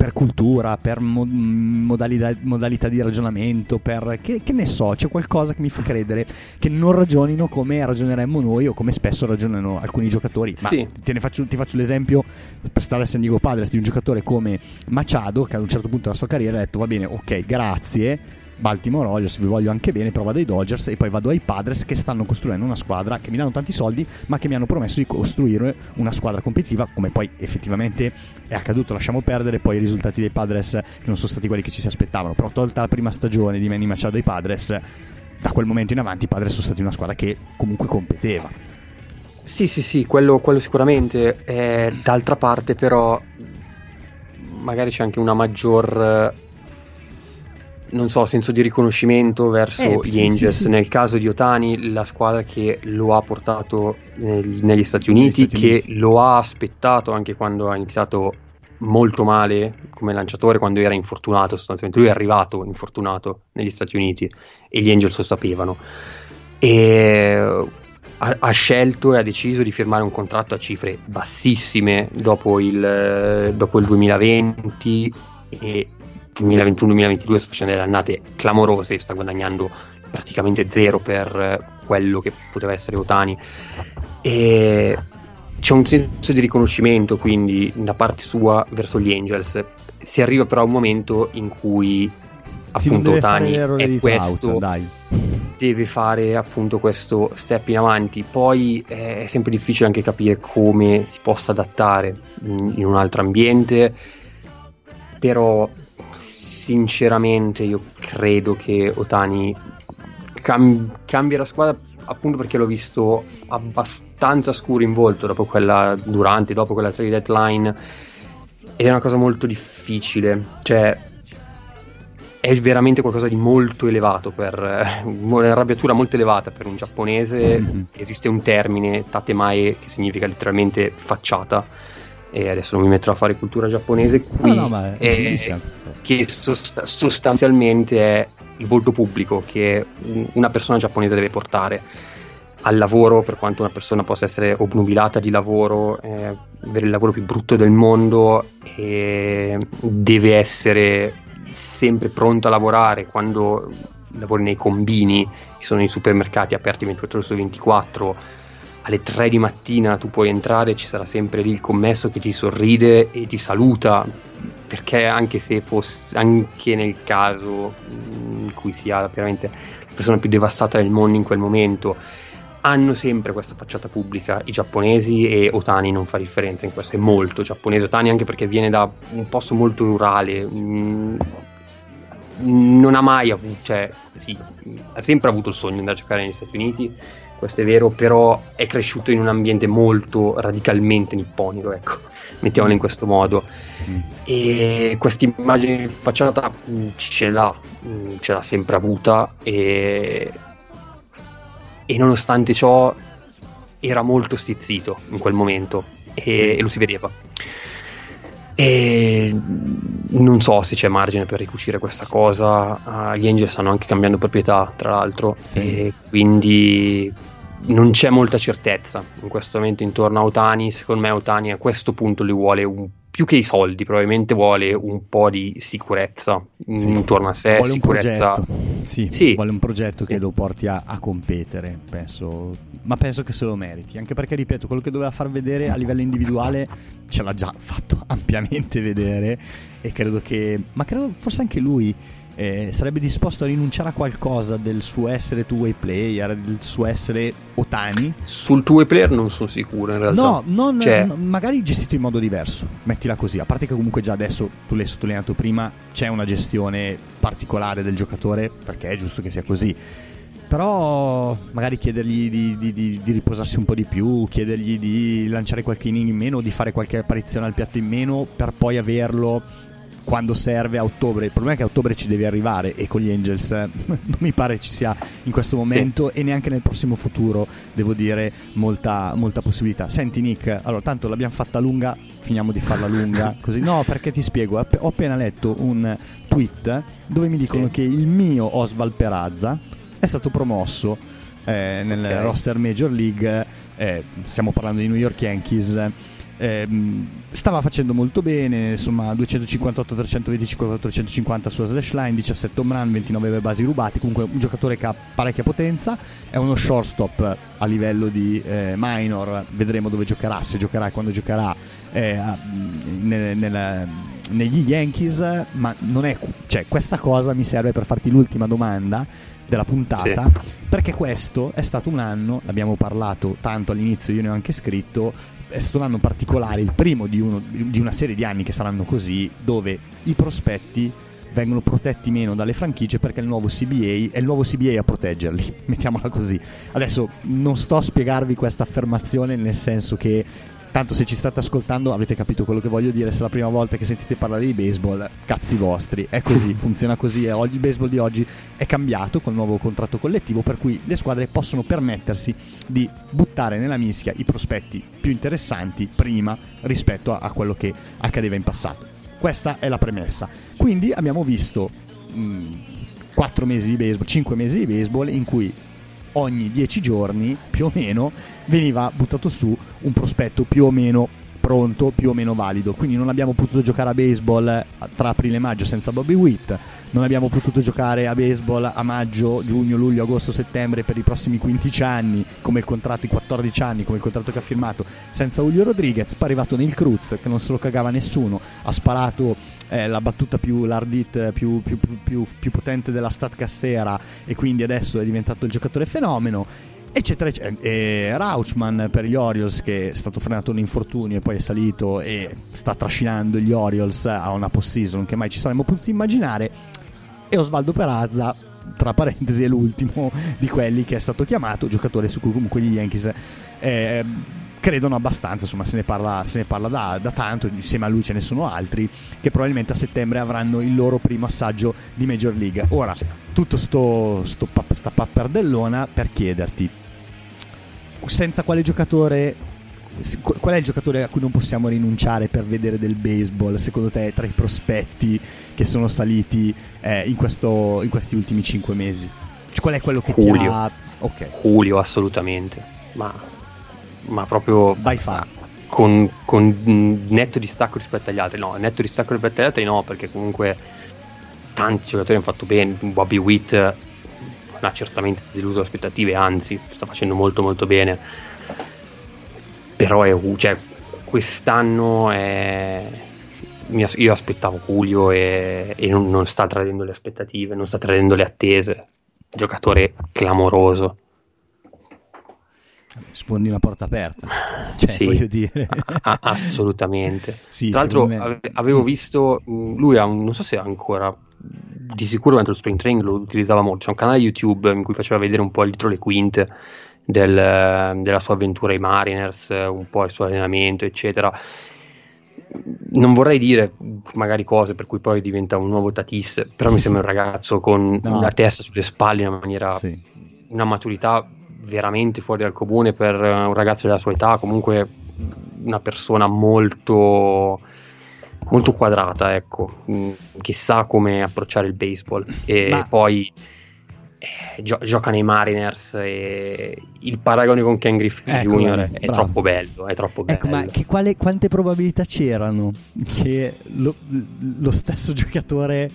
per cultura, per mo- modalità, modalità di ragionamento, per che, che ne so, c'è qualcosa che mi fa credere che non ragionino come ragioneremmo noi o come spesso ragionano alcuni giocatori. Ma Sì. te ne faccio, ti faccio l'esempio per stare a San Diego Padres di un giocatore come Machado che ad un certo punto della sua carriera ha detto va bene, ok, grazie. Baltimore Orioles vi voglio anche bene, però vado ai Dodgers e poi vado ai Padres che stanno costruendo una squadra che mi danno tanti soldi, ma che mi hanno promesso di costruire una squadra competitiva, come poi effettivamente è accaduto. Lasciamo perdere poi i risultati dei Padres che non sono stati quelli che ci si aspettavano, però tolta la prima stagione di Manny Machado ai Padres, da quel momento in avanti i Padres sono stati una squadra che comunque competeva. Sì, sì, sì, quello, quello sicuramente. Eh, d'altra parte, però, magari c'è anche una maggior, non so, senso di riconoscimento verso Eh, gli sì, Angels. sì, sì. Nel caso di Otani, la squadra che lo ha portato nel- negli Stati Uniti, Stati che Uniti. lo ha aspettato anche quando ha iniziato molto male come lanciatore, quando era infortunato. Sostanzialmente, lui è arrivato infortunato negli Stati Uniti e gli Angels lo sapevano. E ha, ha scelto e ha deciso di firmare un contratto a cifre bassissime dopo il, dopo il 2020 e 2021-2022 sta facendo delle annate clamorose, sta guadagnando praticamente zero per eh, quello che poteva essere Otani e c'è un senso di riconoscimento quindi da parte sua verso gli Angels si arriva però a un momento in cui appunto Otani è questo dai. deve fare appunto questo step in avanti. Poi eh, è sempre difficile anche capire come si possa adattare in, in un altro ambiente, però sinceramente io credo che Otani cam- cambia la squadra appunto perché l'ho visto abbastanza scuro in volto dopo quella durante dopo quella trade deadline. Ed è una cosa molto difficile. Cioè è veramente qualcosa di molto elevato per eh, un'arrabbiatura molto elevata per un giapponese. Mhm. esiste un termine tatemae che significa letteralmente facciata e adesso non mi metterò a fare cultura giapponese qui No, no, ma è cosa. che sost- sostanzialmente è il volto pubblico che un- una persona giapponese deve portare al lavoro, per quanto una persona possa essere obnubilata di lavoro, eh, avere il lavoro più brutto del mondo, e deve essere sempre pronto a lavorare quando lavori nei combini, che sono i supermercati aperti 24 ore su 24 alle 3 di mattina tu puoi entrare, ci sarà sempre lì il commesso che ti sorride e ti saluta, perché anche se fosse, anche nel caso mm, in cui sia veramente la persona più devastata del mondo in quel momento, hanno sempre questa facciata pubblica i giapponesi e Otani non fa differenza in questo, è molto giapponese Otani anche perché viene da un posto molto rurale, mm, non ha mai avuto, cioè sì, ha sempre avuto il sogno di andare a giocare negli Stati Uniti, questo è vero, però è cresciuto in un ambiente molto radicalmente nipponico, ecco, mettiamolo in questo modo. Mm. E questa immagine di facciata mh, ce l'ha, mh, ce l'ha sempre avuta e, e nonostante ciò era molto stizzito in quel momento e, e lo si vedeva. E non so se c'è margine per ricucire questa cosa. Ah, gli Angels stanno anche cambiando proprietà, tra l'altro, Sì. e quindi non c'è molta certezza in questo momento intorno a Otani. Secondo me, Otani a questo punto li vuole un- più che i soldi, probabilmente vuole un po' di sicurezza Sì. intorno a sé. vuole un sicurezza. progetto sì, Sì. vuole un progetto che lo porti a, a competere penso ma penso che se lo meriti anche perché ripeto quello che doveva far vedere a livello individuale ce l'ha già fatto ampiamente vedere e credo che ma credo forse anche lui eh, sarebbe disposto a rinunciare a qualcosa del suo essere two-way player del suo essere Otani Sul tuo player non sono sicuro in realtà. No, non, Cioè- no, magari gestito in modo diverso, mettila così. A parte che comunque già adesso, tu l'hai sottolineato prima, c'è una gestione particolare del giocatore, perché è giusto che sia così. Però magari chiedergli di, di- di- di riposarsi un po' di più, chiedergli di lanciare qualche inning in meno, di fare qualche apparizione al piatto in meno, per poi averlo quando serve a ottobre. Il problema è che a ottobre ci devi arrivare e con gli Angels eh, non mi pare ci sia in questo momento sì. e neanche nel prossimo futuro, devo dire, molta, molta possibilità. Senti Nick, allora tanto l'abbiamo fatta lunga, finiamo di farla lunga così. No, perché ti spiego, ho appena letto un tweet dove mi dicono sì. che il mio Osval Perazza è stato promosso eh, nel okay. roster Major League, eh, stiamo parlando di New York Yankees eh, stava facendo molto bene, insomma 258, 325, 450 sulla slash line, 17 home run, 29 basi rubati, comunque un giocatore che ha parecchia potenza, è uno shortstop a livello di eh, minor, vedremo dove giocherà, se giocherà e quando giocherà eh, nel, nel, negli Yankees, ma non è, cioè, questa cosa mi serve per farti l'ultima domanda della puntata sì. perché questo è stato un anno, l'abbiamo parlato tanto all'inizio, io ne ho anche scritto, è stato un anno particolare, il primo di, uno, di una serie di anni che saranno così, dove i prospetti vengono protetti meno dalle franchigie perché il nuovo CBA è il nuovo CBA a proteggerli, mettiamola così. Adesso non sto a spiegarvi questa affermazione nel senso che Tanto se ci state ascoltando avete capito quello che voglio dire, se è la prima volta che sentite parlare di baseball, cazzi vostri, è così, funziona così, il baseball di oggi è cambiato col nuovo contratto collettivo per cui le squadre possono permettersi di buttare nella mischia i prospetti più interessanti prima rispetto a, quello che accadeva in passato. Questa è la premessa. Quindi abbiamo visto mh, 4 mesi di baseball, 5 mesi di baseball in cui ogni 10 giorni più o meno veniva buttato su un prospetto più o meno pronto, più o meno valido. Quindi non abbiamo potuto giocare a baseball tra aprile e maggio senza Bobby Witt, non abbiamo potuto giocare a baseball a maggio, giugno, luglio, agosto, settembre per i prossimi 15 anni, come il contratto, i 14 anni, come il contratto che ha firmato, senza Julio Rodriguez. Poi è arrivato nel Cruz, che non se lo cagava nessuno, ha sparato eh, la battuta più l'ardit più, più, più, più potente della Stat Castera e quindi adesso è diventato il giocatore fenomeno eccetera, eccetera. E Rauchman per gli Orioles che è stato frenato un infortunio e poi è salito e sta trascinando gli Orioles a una post-season che mai ci saremmo potuti immaginare e Osvaldo Perazza tra parentesi è l'ultimo di quelli che è stato chiamato giocatore su cui comunque gli Yankees eh, credono abbastanza, insomma se ne parla, se ne parla da, da, tanto, insieme a lui ce ne sono altri che probabilmente a settembre avranno il loro primo assaggio di Major League. Ora, tutto sto, sto sta pappardellona per chiederti, senza quale giocatore qual è il giocatore a cui non possiamo rinunciare per vedere del baseball? Secondo te tra i prospetti che sono saliti eh, in, questo, in, questi ultimi cinque mesi? Cioè, qual è quello che Julio. ti ha okay. Julio assolutamente. Ma ma proprio by far. con, con netto distacco rispetto agli altri. No netto distacco rispetto agli altri no perché comunque tanti giocatori hanno fatto bene. Bobby Witt ha certamente deluso le aspettative anzi sta facendo molto molto bene però è, cioè, quest'anno è io aspettavo Julio e, e non, non, sta tradendo le aspettative, non sta tradendo le attese. Giocatore clamoroso sfondi una porta aperta, cioè, sì, voglio dire. a- assolutamente. sì, Tra l'altro me... avevo visto, mm, lui ha non so se ancora, di sicuro durante lo spring training lo utilizzava molto, c'è un canale YouTube in cui faceva vedere un po' dietro le quinte del, della sua avventura ai Mariners, un po' il suo allenamento, eccetera. Non vorrei dire magari cose per cui poi diventa un nuovo Tatis, però mi sembra un ragazzo con no. la testa sulle spalle in una maniera, sì. una maturità veramente fuori dal comune per un ragazzo della sua età, comunque una persona molto molto quadrata, ecco, mm, che sa come approcciare il baseball e Ma... poi eh, gio- gioca nei Mariners e il paragone con Ken Griffith ecco, Jr. Bene, è troppo bello, è troppo ecco, bello. ma quale, quante probabilità c'erano che lo, lo stesso giocatore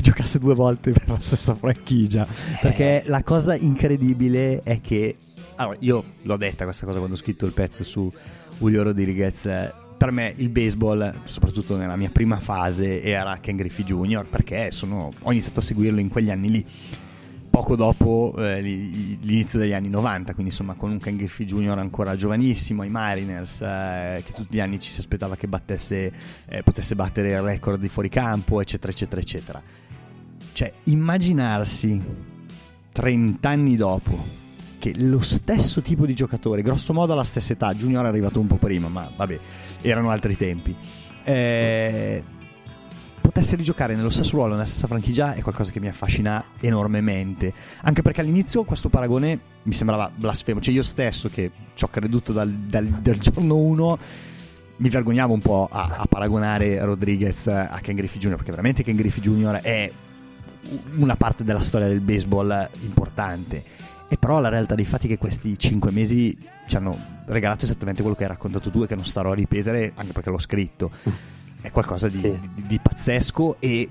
giocasse due volte per la stessa franchigia. Perché la cosa incredibile è che. Allora, io l'ho detta questa cosa quando ho scritto il pezzo su Julio Rodriguez. Per me il baseball, soprattutto nella mia prima fase, era Ken Griffey Jr. perché sono, ho iniziato a seguirlo in quegli anni lì poco dopo eh, l'inizio degli anni 90, quindi insomma con un Ken Griffey Jr. ancora giovanissimo, ai Mariners, eh, che tutti gli anni ci si aspettava che battesse, eh, potesse battere il record di fuoricampo, eccetera, eccetera, eccetera. Cioè, immaginarsi 30 anni dopo che lo stesso tipo di giocatore, grosso modo alla stessa età, Junior è arrivato un po' prima, ma vabbè, erano altri tempi, eh, potesse rigiocare nello stesso ruolo, nella stessa franchigia, è qualcosa che mi affascina enormemente. Anche perché all'inizio questo paragone mi sembrava blasfemo. Cioè, io stesso, che ci ho creduto dal, dal, dal giorno 1, mi vergognavo un po' a, a, paragonare Rodriguez a Ken Griffey Jr., perché veramente Ken Griffey Jr. è una parte della storia del baseball importante. E però la realtà dei fatti è che questi cinque mesi ci hanno regalato esattamente quello che hai raccontato tu e che non starò a ripetere anche perché l'ho scritto. È qualcosa di, di, di pazzesco e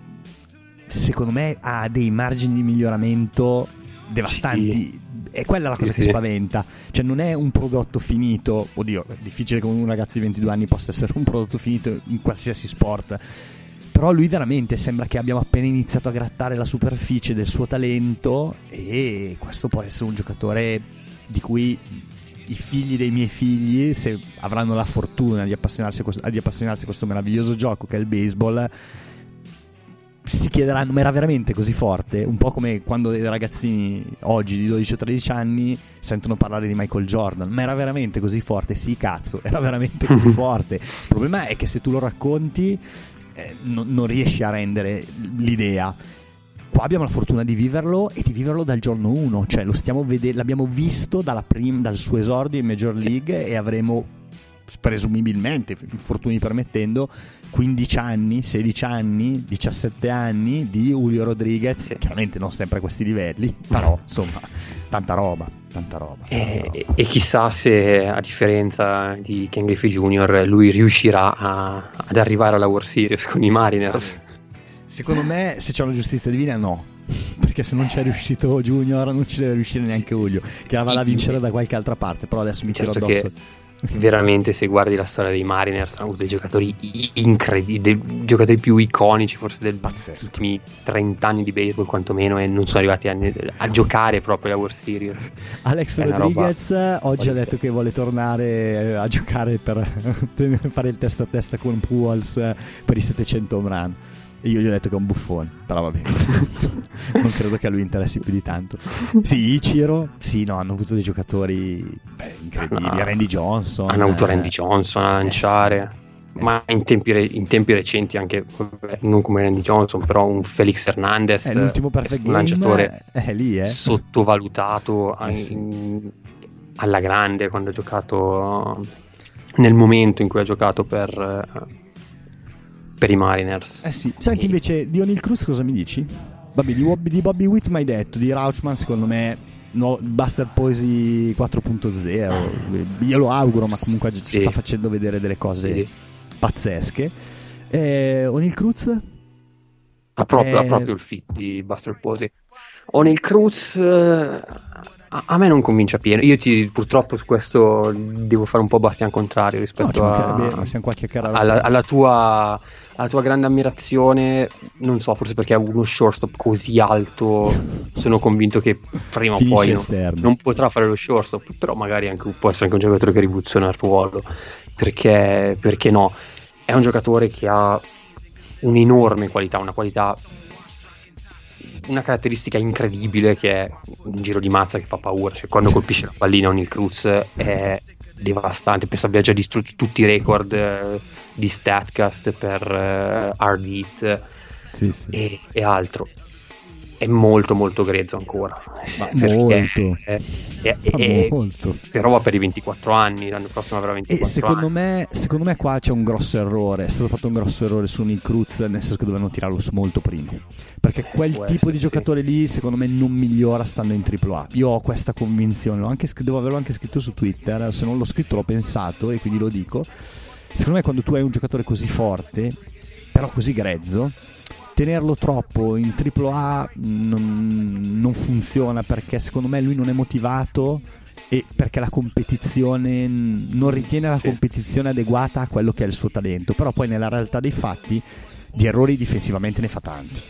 secondo me ha dei margini di miglioramento devastanti. Sì. È quella la cosa sì, che spaventa. Cioè, non è un prodotto finito. Oddio, è difficile che un ragazzo di 22 anni possa essere un prodotto finito in qualsiasi sport però lui veramente sembra che abbiamo appena iniziato a grattare la superficie del suo talento e questo può essere un giocatore di cui i figli dei miei figli, se avranno la fortuna di appassionarsi, di appassionarsi a questo meraviglioso gioco che è il baseball, si chiederanno, ma era veramente così forte? Un po' come quando i ragazzini oggi di 12 o 13 anni sentono parlare di Michael Jordan, ma era veramente così forte? Sì, cazzo, era veramente così forte. Il problema è che se tu lo racconti eh, no, non riesci a rendere l'idea. Qua abbiamo la fortuna di viverlo e di viverlo dal giorno 1, cioè vede- l'abbiamo visto prim- dal suo esordio in Major League e avremo presumibilmente, infortuni permettendo, 15 anni, 16 anni, 17 anni di Julio Rodriguez, sì. chiaramente non sempre a questi livelli, però insomma, tanta roba, tanta roba. E, roba. e chissà se a differenza di Ken Griffey Jr. lui riuscirà a, ad arrivare alla World Series con i Mariners. Secondo me, se c'è una giustizia divina, no. Perché se non c'è riuscito Junior, non ci deve riuscire neanche Julio, che aveva da vincere da qualche altra parte. Però adesso mi certo tiro addosso. Veramente se guardi la storia dei Mariners hanno avuto dei giocatori incredibili, dei giocatori più iconici forse degli ultimi 30 anni di baseball quantomeno e non sono arrivati a, a giocare proprio la World Series. Alex È Rodriguez oggi ha detto che vuole tornare a giocare per fare il testa a testa con Pujols per i 700 home run. E io gli ho detto che è un buffone, però va bene, non credo che a lui interessi più di tanto. Sì, Ichiro, sì, no, hanno avuto dei giocatori beh, incredibili. No, Randy Johnson. Hanno avuto eh, Randy Johnson a lanciare. Eh sì. Ma in tempi, re- in tempi, recenti anche, non come Randy Johnson, però un Felix Hernandez, eh, l'ultimo perfect un lanciatore è lì, eh. sottovalutato eh, sì. in, alla grande quando ha giocato nel momento in cui ha giocato per, per i Mariners. Eh sì, senti invece di O'Neill Cruz cosa mi dici? Vabbè, di, Bobby, di Bobby Witt mi hai detto, di Rauchman secondo me no, Buster Posey 4.0, io lo auguro, ma comunque sì. sta facendo vedere delle cose sì. pazzesche. Eh, O'Neill Cruz? Ha proprio, eh... ha proprio, il fit di Buster Posey. O'Neill Cruz eh, a, a, me non convince appieno. Io ti, purtroppo su questo devo fare un po' bastian contrario rispetto no, a, bene, alla, alla tua la tua grande ammirazione, non so, forse perché ha uno shortstop così alto, sono convinto che prima o poi non, non, potrà fare lo shortstop, però magari anche, può essere anche un giocatore che rivoluziona il ruolo, perché, perché no? È un giocatore che ha un'enorme qualità, una qualità una caratteristica incredibile che è un giro di mazza che fa paura. Cioè, quando colpisce la pallina O'Neill Cruz è devastante. Penso abbia già distrutto tutti i record eh, di Statcast per eh, Hard Hit sì, sì. E, e, altro. È molto molto grezzo ancora. Molto. È, è, è, molto. Però va per i 24 anni, l'anno prossimo avrà 24 e secondo anni. Me, secondo me qua c'è un grosso errore, è stato fatto un grosso errore su Nick Cruz, nel senso che dovevano tirarlo su molto prima. Perché quel Può tipo essere, di giocatore sì. lì secondo me non migliora stando in AAA. Io ho questa convinzione, anche, devo averlo anche scritto su Twitter, se non l'ho scritto l'ho pensato e quindi lo dico secondo me quando tu hai un giocatore così forte, però così grezzo, tenerlo troppo in AAA non, non funziona perché secondo me lui non è motivato e perché la competizione non ritiene la competizione adeguata a quello che è il suo talento, però poi nella realtà dei fatti di errori difensivamente ne fa tanti.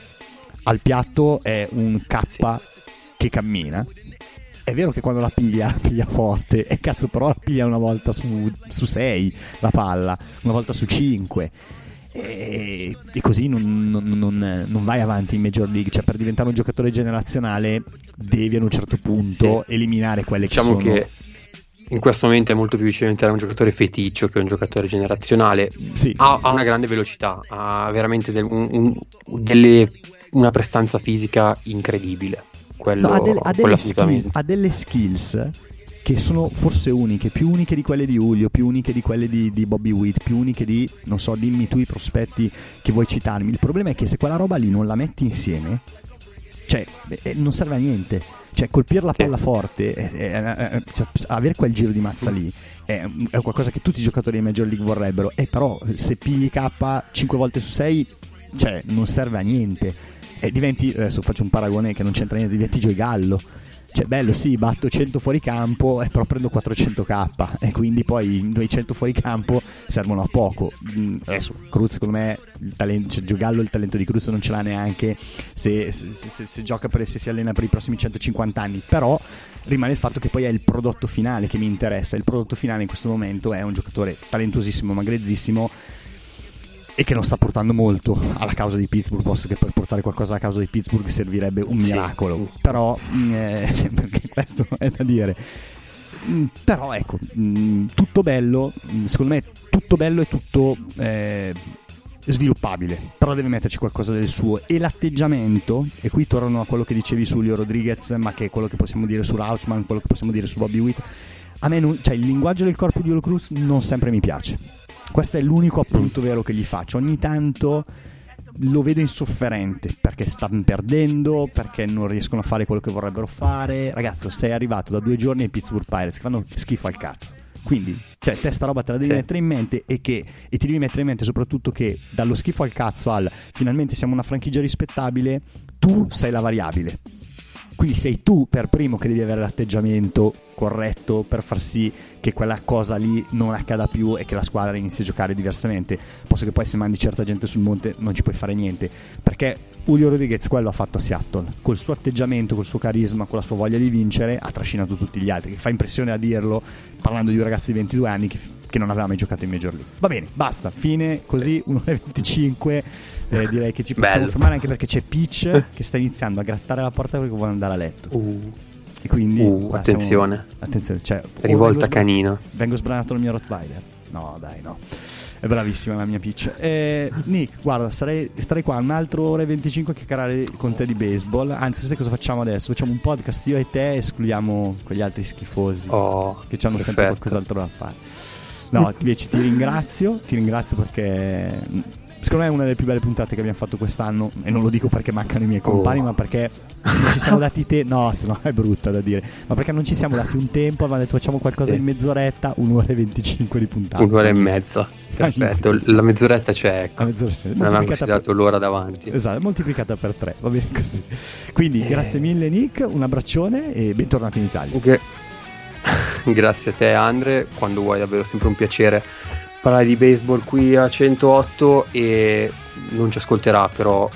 Al piatto è un K che cammina, è vero che quando la piglia, la piglia forte, e cazzo, però la piglia una volta su, su sei la palla, una volta su cinque. E, e così non, non, non, non, vai avanti in Major League. Cioè, per diventare un giocatore generazionale, devi ad un certo punto sì. eliminare quelle diciamo che sono. Che in questo momento è molto più vicino a diventare un giocatore feticcio che un giocatore generazionale. Sì. Ha, ha una grande velocità, ha veramente del- un- un- delle- una prestanza fisica incredibile. Quello, No, ha, delle- ha delle skill- ha delle skills che sono forse uniche, più uniche di quelle di Julio, più uniche di quelle di, di Bobby Witt, più uniche di, non so, dimmi tu i prospetti che vuoi citarmi. Il problema è che se quella roba lì non la metti insieme, cioè, eh, non serve a niente. Cioè, colpire la palla forte, eh, eh, eh, cioè, avere quel giro di mazza lì è, è qualcosa che tutti i giocatori di Major League vorrebbero. E però, se pigli K 5 volte su 6, cioè, non serve a niente. E diventi, adesso faccio un paragone che non c'entra niente, diventi Joy Gallo. Cioè, bello, sì, batto 100 fuori campo, eh, però prendo 400k e quindi poi i miei 100 fuori campo servono a poco. Mm, adesso, Cruz, secondo me, il talento, cioè, Giogallo il talento di Cruz non ce l'ha neanche se, se- se- se- gioca per, se si allena per i prossimi 150 anni. Però rimane il fatto che poi è il prodotto finale che mi interessa. Il prodotto finale in questo momento è un giocatore talentuosissimo, ma grezzissimo e che non sta portando molto alla causa di Pittsburgh, posto che per portare qualcosa alla causa di Pittsburgh servirebbe un Sì. miracolo. Però, mm, eh, perché questo è da dire. Mm, Però ecco, mm, tutto bello, secondo me tutto bello e tutto eh, sviluppabile, però deve metterci qualcosa del suo e l'atteggiamento, e qui tornano a quello che dicevi su Leo Rodriguez, ma che è quello che possiamo dire su Rauschman, quello che possiamo dire su Bobby Witt, a me non- cioè, il linguaggio del corpo di Olo Cruz non sempre mi piace. Questo è l'unico appunto vero che gli faccio. Ogni tanto lo vedo insofferente perché stanno perdendo, perché non riescono a fare quello che vorrebbero fare. Ragazzo, sei arrivato da due giorni ai Pittsburgh Pirates che fanno schifo al cazzo. Quindi, cioè, te sta roba te la devi Sì. mettere in mente e che e ti devi mettere in mente soprattutto che dallo schifo al cazzo al finalmente siamo una franchigia rispettabile, tu sei la variabile. Quindi sei tu per primo che devi avere l'atteggiamento corretto per far sì che quella cosa lì non accada più e che la squadra inizi a giocare diversamente. Posto che poi se mandi certa gente sul monte non ci puoi fare niente. Perché Julio Rodriguez quello ha fatto a Seattle. Col suo atteggiamento, col suo carisma, con la sua voglia di vincere, ha trascinato tutti gli altri. Che fa impressione a dirlo parlando di un ragazzo di 22 anni che, che non aveva mai giocato in Major League. Va bene, basta, fine, così 1.25. Eh, direi che ci possiamo Bello. fermare anche perché c'è Peach che sta iniziando a grattare la porta perché vuole andare a letto. Uh, E quindi Uh, attenzione. siamo- attenzione, cioè, rivolta vengo canino. Vengo sbranato dal mio Rottweiler. No, dai, no. È bravissima la mia Peach. Eh, Nick, guarda, sarei, starei qua un'altra ora e 25 a chiacchierare con te di baseball. Anzi, sai cosa facciamo adesso? Facciamo un podcast io e te e escludiamo quegli altri schifosi Oh, che hanno sempre qualcos'altro da fare. No, invece ti ringrazio, ti ringrazio perché mm, secondo me è una delle più belle puntate che abbiamo fatto quest'anno e non lo dico perché mancano i miei compagni, Oh. ma perché non ci siamo dati te, no, se no è brutta da dire, ma perché non ci siamo dati un tempo, avevamo detto facciamo qualcosa Sì. in mezz'oretta, un'ora e 25 di puntata. Un'ora e mezza. Perfetto. La mezz'oretta c'è, ecco. A mezz'ora sì. Non avevamo Moltiplicata per- considerato l'ora davanti. Esatto, moltiplicata per tre, va bene così. Quindi Eh. grazie mille Nick, un abbraccione e bentornato in Italia. Gra- Grazie a te Andre, quando vuoi davvero sempre un piacere parlare di baseball qui a 108 e non ci ascolterà però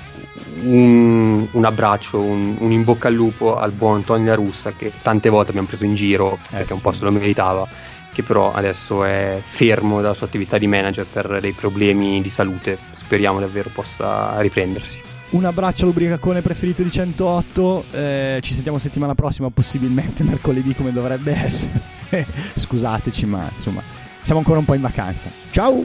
un, un abbraccio, un, un in bocca al lupo al buon Tony La Russa che tante volte abbiamo preso in giro perché un sì. po' se lo meritava che però adesso è fermo dalla sua attività di manager per dei problemi di salute. Speriamo davvero possa riprendersi Un abbraccio all'ubriacacone preferito di 108. eh, ci sentiamo settimana prossima, possibilmente mercoledì come dovrebbe essere. Scusateci, ma insomma, siamo ancora un po' in vacanza. Ciao!